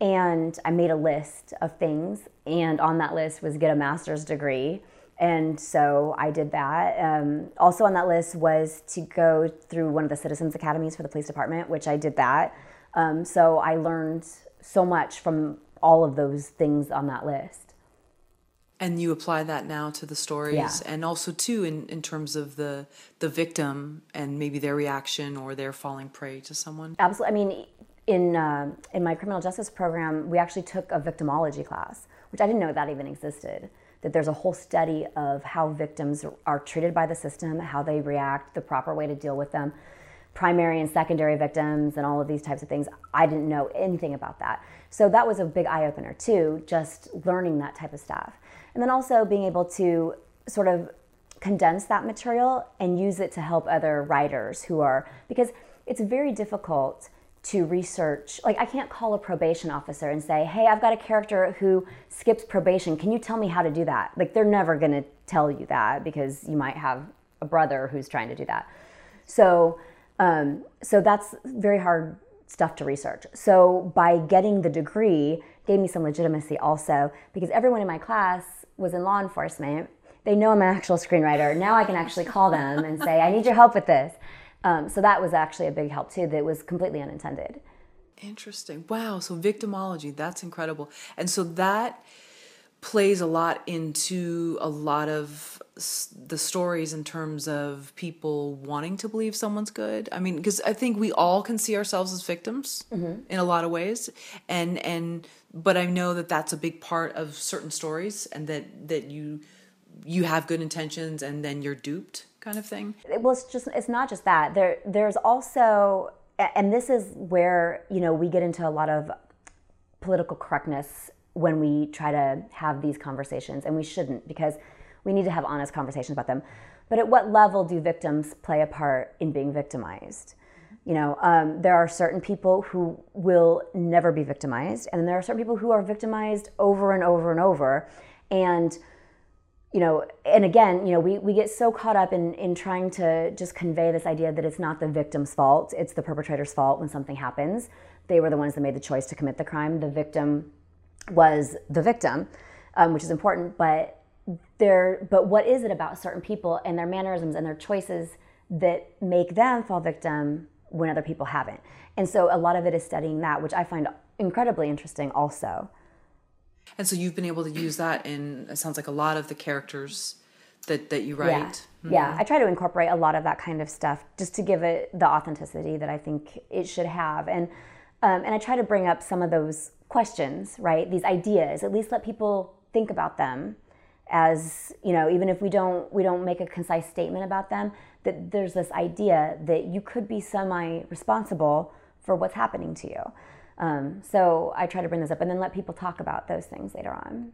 And I made a list of things, and on that list was get a master's degree. And so I did that. Um, also on that list was to go through one of the citizens academies for the police department, which I did that. Um, so I learned so much from all of those things on that list and you apply that now to the stories yeah. and also too in, in terms of the the victim and maybe their reaction or their falling prey to someone absolutely i mean in uh, in my criminal justice program we actually took a victimology class which i didn't know that even existed that there's a whole study of how victims are treated by the system how they react the proper way to deal with them. Primary and secondary victims and all of these types of things. I didn't know anything about that. So that was a big eye-opener too just learning that type of stuff. And then also being able to sort of condense that material and use it to help other writers who are, because it's very difficult to research. Like, I can't call a probation officer and say, hey, I've got a character who skips probation. Can you tell me how to do that? Like, they're never going to tell you that because you might have a brother who's trying to do that. So, um, so that's very hard stuff to research. So by getting the degree gave me some legitimacy also because everyone in my class was in law enforcement. They know I'm an actual screenwriter. Now I can actually call them and say, I need your help with this. Um, so that was actually a big help too, that was completely unintended. Interesting. Wow. So victimology, that's incredible. And so that plays a lot into a lot of the stories in terms of people wanting to believe someone's good. I mean, because I think we all can see ourselves as victims mm-hmm. in a lot of ways, and and but I know that that's a big part of certain stories, and that that you you have good intentions and then you're duped, kind of thing. Well, it's just it's not just that. There there's also, and this is where you know we get into a lot of political correctness when we try to have these conversations, and we shouldn't because we need to have honest conversations about them. But at what level do victims play a part in being victimized? You know, um, there are certain people who will never be victimized, and there are certain people who are victimized over and over and over. And, you know, and again, you know, we, we get so caught up in, in trying to just convey this idea that it's not the victim's fault, it's the perpetrator's fault when something happens. They were the ones that made the choice to commit the crime. The victim was the victim, um, which is important, but there but what is it about certain people and their mannerisms and their choices that make them fall victim when other people haven't. And so a lot of it is studying that, which I find incredibly interesting also. And so you've been able to use that in it sounds like a lot of the characters that that you write. Yeah. Mm-hmm. yeah, I try to incorporate a lot of that kind of stuff just to give it the authenticity that I think it should have. And um, and I try to bring up some of those questions, right? These ideas, at least let people think about them as you know even if we don't we don't make a concise statement about them that there's this idea that you could be semi responsible for what's happening to you um, so i try to bring this up and then let people talk about those things later on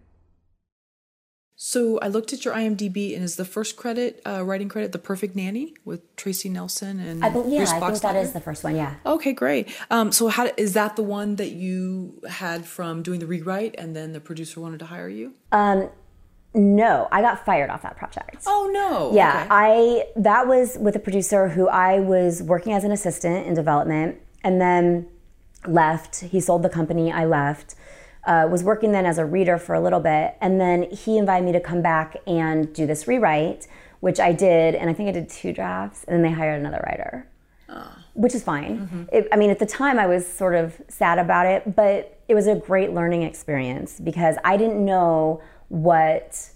so i looked at your imdb and is the first credit uh, writing credit the perfect nanny with tracy nelson and I believe, yeah i think that is the first one yeah okay great um, so how is that the one that you had from doing the rewrite and then the producer wanted to hire you um, no, I got fired off that project. Oh no. Yeah, Okay. I that was with a producer who I was working as an assistant in development, and then left. He sold the company. I left. Uh, was working then as a reader for a little bit, and then he invited me to come back and do this rewrite, which I did, and I think I did two drafts, and then they hired another writer, which is fine. It, I mean, at the time I was sort of sad about it, but it was a great learning experience because I didn't know what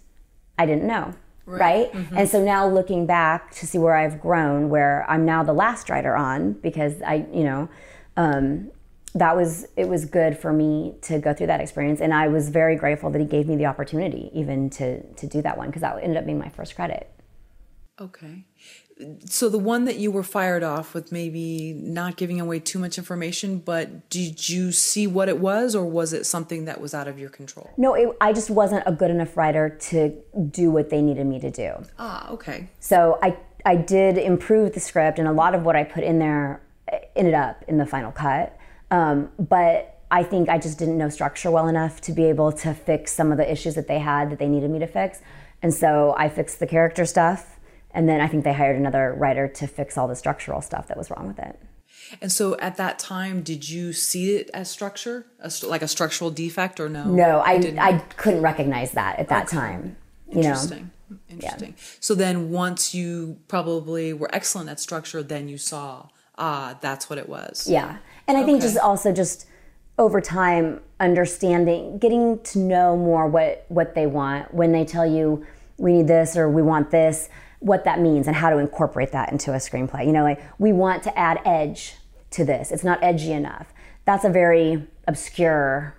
I didn't know. Right. And so now looking back to see where I've grown, where I'm now the last writer on because I, you know, um, that was, it was good for me to go through that experience. And I was very grateful that he gave me the opportunity even to, to do that one because that ended up being my first credit. Okay. So the one that you were fired off with maybe not giving away too much information, but did you see what it was or was it something that was out of your control? No, it, I just wasn't a good enough writer to do what they needed me to do. Ah, okay. So I I did improve the script, and a lot of what I put in there ended up in the final cut. Um, but I think I just didn't know structure well enough to be able to fix some of the issues that they had that they needed me to fix. And so I fixed the character stuff, and then I think they hired another writer to fix all the structural stuff that was wrong with it. And so at that time, did you see it as structure, like a structural defect, or no? No, I didn't. I couldn't recognize that at that time. You know, Interesting. Interesting. So then, once you probably were excellent at structure, then you saw, ah, that's what it was. Yeah. And I think just also just over time understanding getting to know more what what they want. When they tell you we need this or we want this what that means and how to incorporate that into a screenplay. You know like we want to add edge to this. It's not edgy enough. That's a very obscure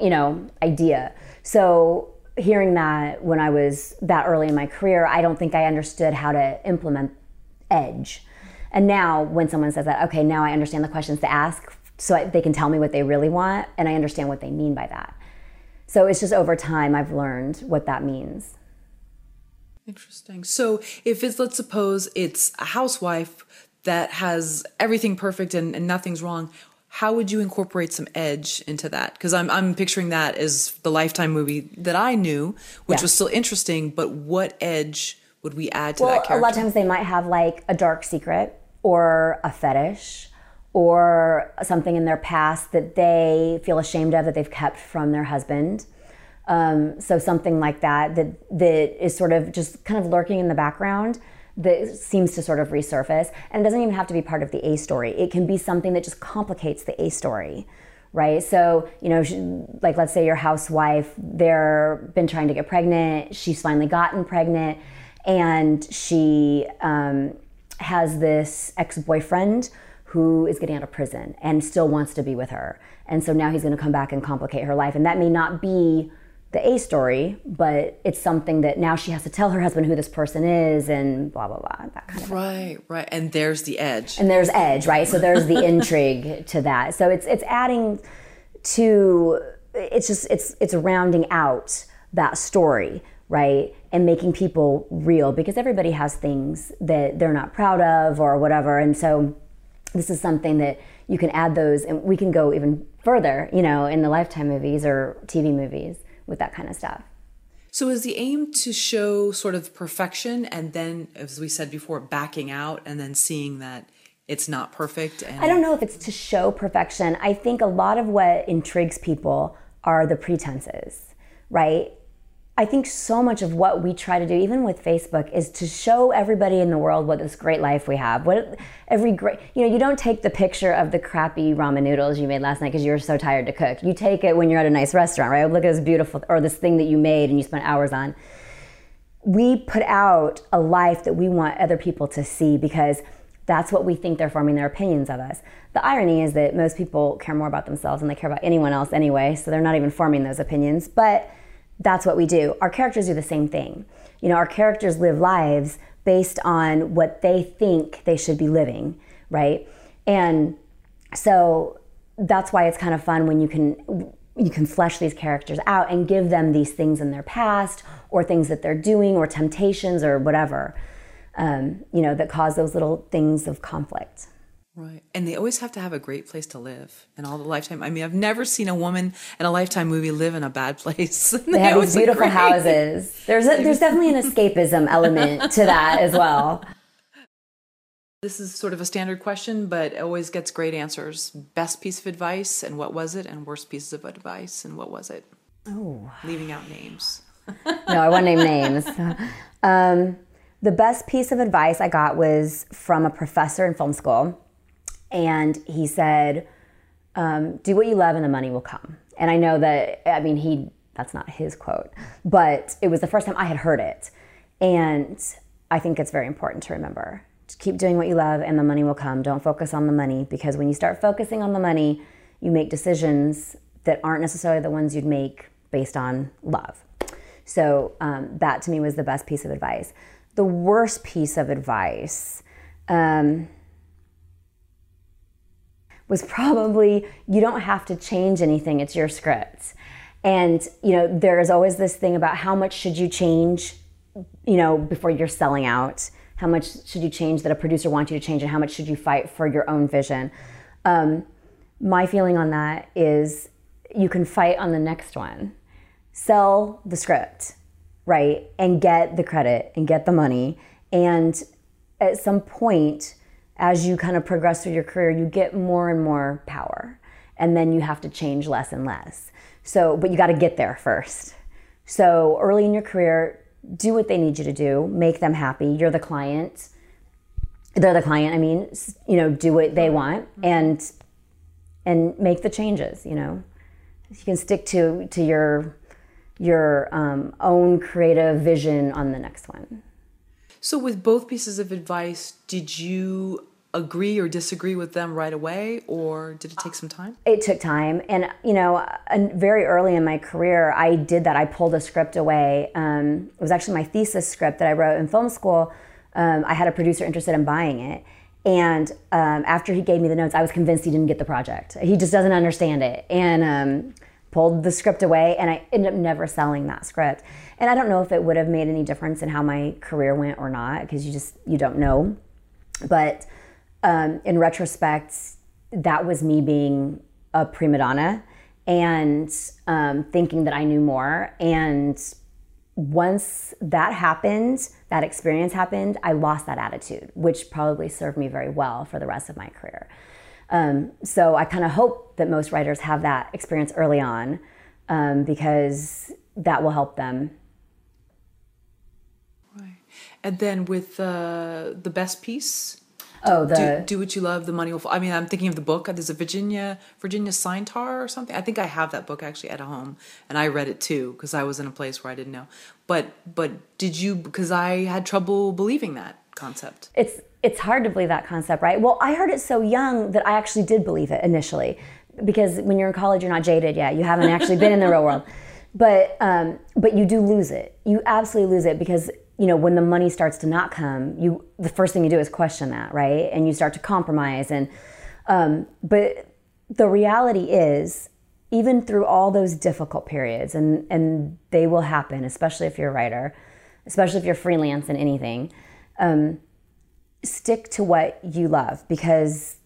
you know idea. So hearing that when i was that early in my career i don't think i understood how to implement edge and now when someone says that okay now i understand the questions to ask so I, they can tell me what they really want and i understand what they mean by that so it's just over time i've learned what that means Interesting. So if it's, let's suppose it's a housewife that has everything perfect and, and nothing's wrong, how would you incorporate some edge into that? Because I'm, I'm picturing that as the Lifetime movie that I knew, which Yeah. was still interesting, but what edge would we add to well that character? a lot of times they might have like a dark secret or a fetish or something in their past that they feel ashamed of that they've kept from their husband Um, so something like that that that is sort of just kind of lurking in the background that seems to sort of resurface and it doesn't even have to be part of the A story. It can be something that just complicates the A story. Right, so you know, like let's say your housewife, they're been trying to get pregnant. She's finally gotten pregnant, and she um, has this ex-boyfriend who is getting out of prison and still wants to be with her. And so now he's going to come back and complicate her life. And that may not be the A story, but it's something that now she has to tell her husband who this person is and blah, blah, blah, that kind of right, right. And there's the edge. and there's edge, right? So there's the intrigue to that. So it's it's adding to it's just it's it's rounding out that story, right? And making people real because everybody has things that they're not proud of or whatever. And so this is something that you can add those and we can go even further, you know, in the lifetime movies or TV movies with that kind of stuff. So is the aim to show sort of perfection and then, as we said before, backing out and then seeing that it's not perfect? And I don't know if it's to show perfection. I think a lot of what intrigues people are the pretenses, right? I think so much of what we try to do, even with Facebook, is to show everybody in the world what this great life we have. What every great, you know, you don't take the picture of the crappy ramen noodles you made last night because you were so tired to cook. You take it when you're at a nice restaurant, right? Look at this beautiful, or this thing that you made and you spent hours on we put out a life that we want other people to see because that's what we think they're forming their opinions of us. The irony is that most people care more about themselves than they care about anyone else anyway, so they're not even forming those opinions. But that's what we do. Our characters do the same thing. You know, our characters live lives based on what they think they should be living, right? And so that's why it's kind of fun when you can you can flesh these characters out and give them these things in their past or things that they're doing or temptations or whatever um, you know that cause those little things of conflict Right. And they always have to have a great place to live in all the lifetime. I mean, I've never seen a woman in a lifetime movie live in a bad place. they, they have these beautiful houses. There's a, there's definitely an escapism element to that as well. This is sort of a standard question, but it always gets great answers. Best piece of advice and what was it? And worst pieces of advice and what was it? Oh. Leaving out names. no, I won't name names. Um, the best piece of advice I got was from a professor in film school and he said, um, "Do what you love, and the money will come." And I know that I mean he that's not his quote, but it was the first time I had heard it, and I think it's very important to remember. To keep doing what you love, and the money will come. Don't focus on the money because when you start focusing on the money, you make decisions that aren't necessarily the ones you'd make based on love. So um, that to me was the best piece of advice. The worst piece of advice. Um, was probably you don't have to change anything, it's your script. And you know, there's always this thing about how much should you change, you know, before you're selling out. How much should you change that a producer wants you to change, and how much should you fight for your own vision? Um, my feeling on that is you can fight on the next one. Sell the script, right? And get the credit and get the money. And at some point, as you kind of progress through your career, you get more and more power. And then you have to change less and less. So, but you got to get there first. So, early in your career, do what they need you to do, make them happy. You're the client. They're the client. I mean, you know, do what they want and and make the changes, you know. You can stick to to your your um, own creative vision on the next one. So, with both pieces of advice, did you agree or disagree with them right away, or did it take some time? It took time. And, you know, very early in my career, I did that. I pulled a script away. Um, it was actually my thesis script that I wrote in film school. Um, I had a producer interested in buying it. And um, after he gave me the notes, I was convinced he didn't get the project. He just doesn't understand it. And um, pulled the script away, and I ended up never selling that script. And I don't know if it would have made any difference in how my career went or not, because you just you don't know. But um, in retrospect, that was me being a prima donna and um, thinking that I knew more. And once that happened, that experience happened, I lost that attitude, which probably served me very well for the rest of my career. Um, so I kind of hope that most writers have that experience early on um, because that will help them Right. and then with uh, the best piece. Oh, the do, do, what you love. The money will. Fall. I mean, I'm thinking of the book. There's a Virginia Virginia Sinetar or something. I think I have that book actually at home, and I read it too because I was in a place where I didn't know. But but did you? Because I had trouble believing that concept. It's it's hard to believe that concept, right? Well, I heard it so young that I actually did believe it initially, because when you're in college, you're not jaded yet. You haven't actually been in the real world, but um, but you do lose it. You absolutely lose it because you know when the money starts to not come you the first thing you do is question that right and you start to compromise and um, but the reality is even through all those difficult periods and and they will happen especially if you're a writer especially if you're freelance in anything um, stick to what you love because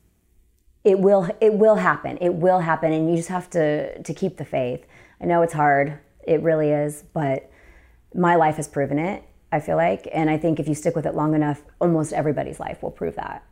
it will it will happen it will happen and you just have to to keep the faith i know it's hard it really is but my life has proven it I feel like. And I think if you stick with it long enough, almost everybody's life will prove that.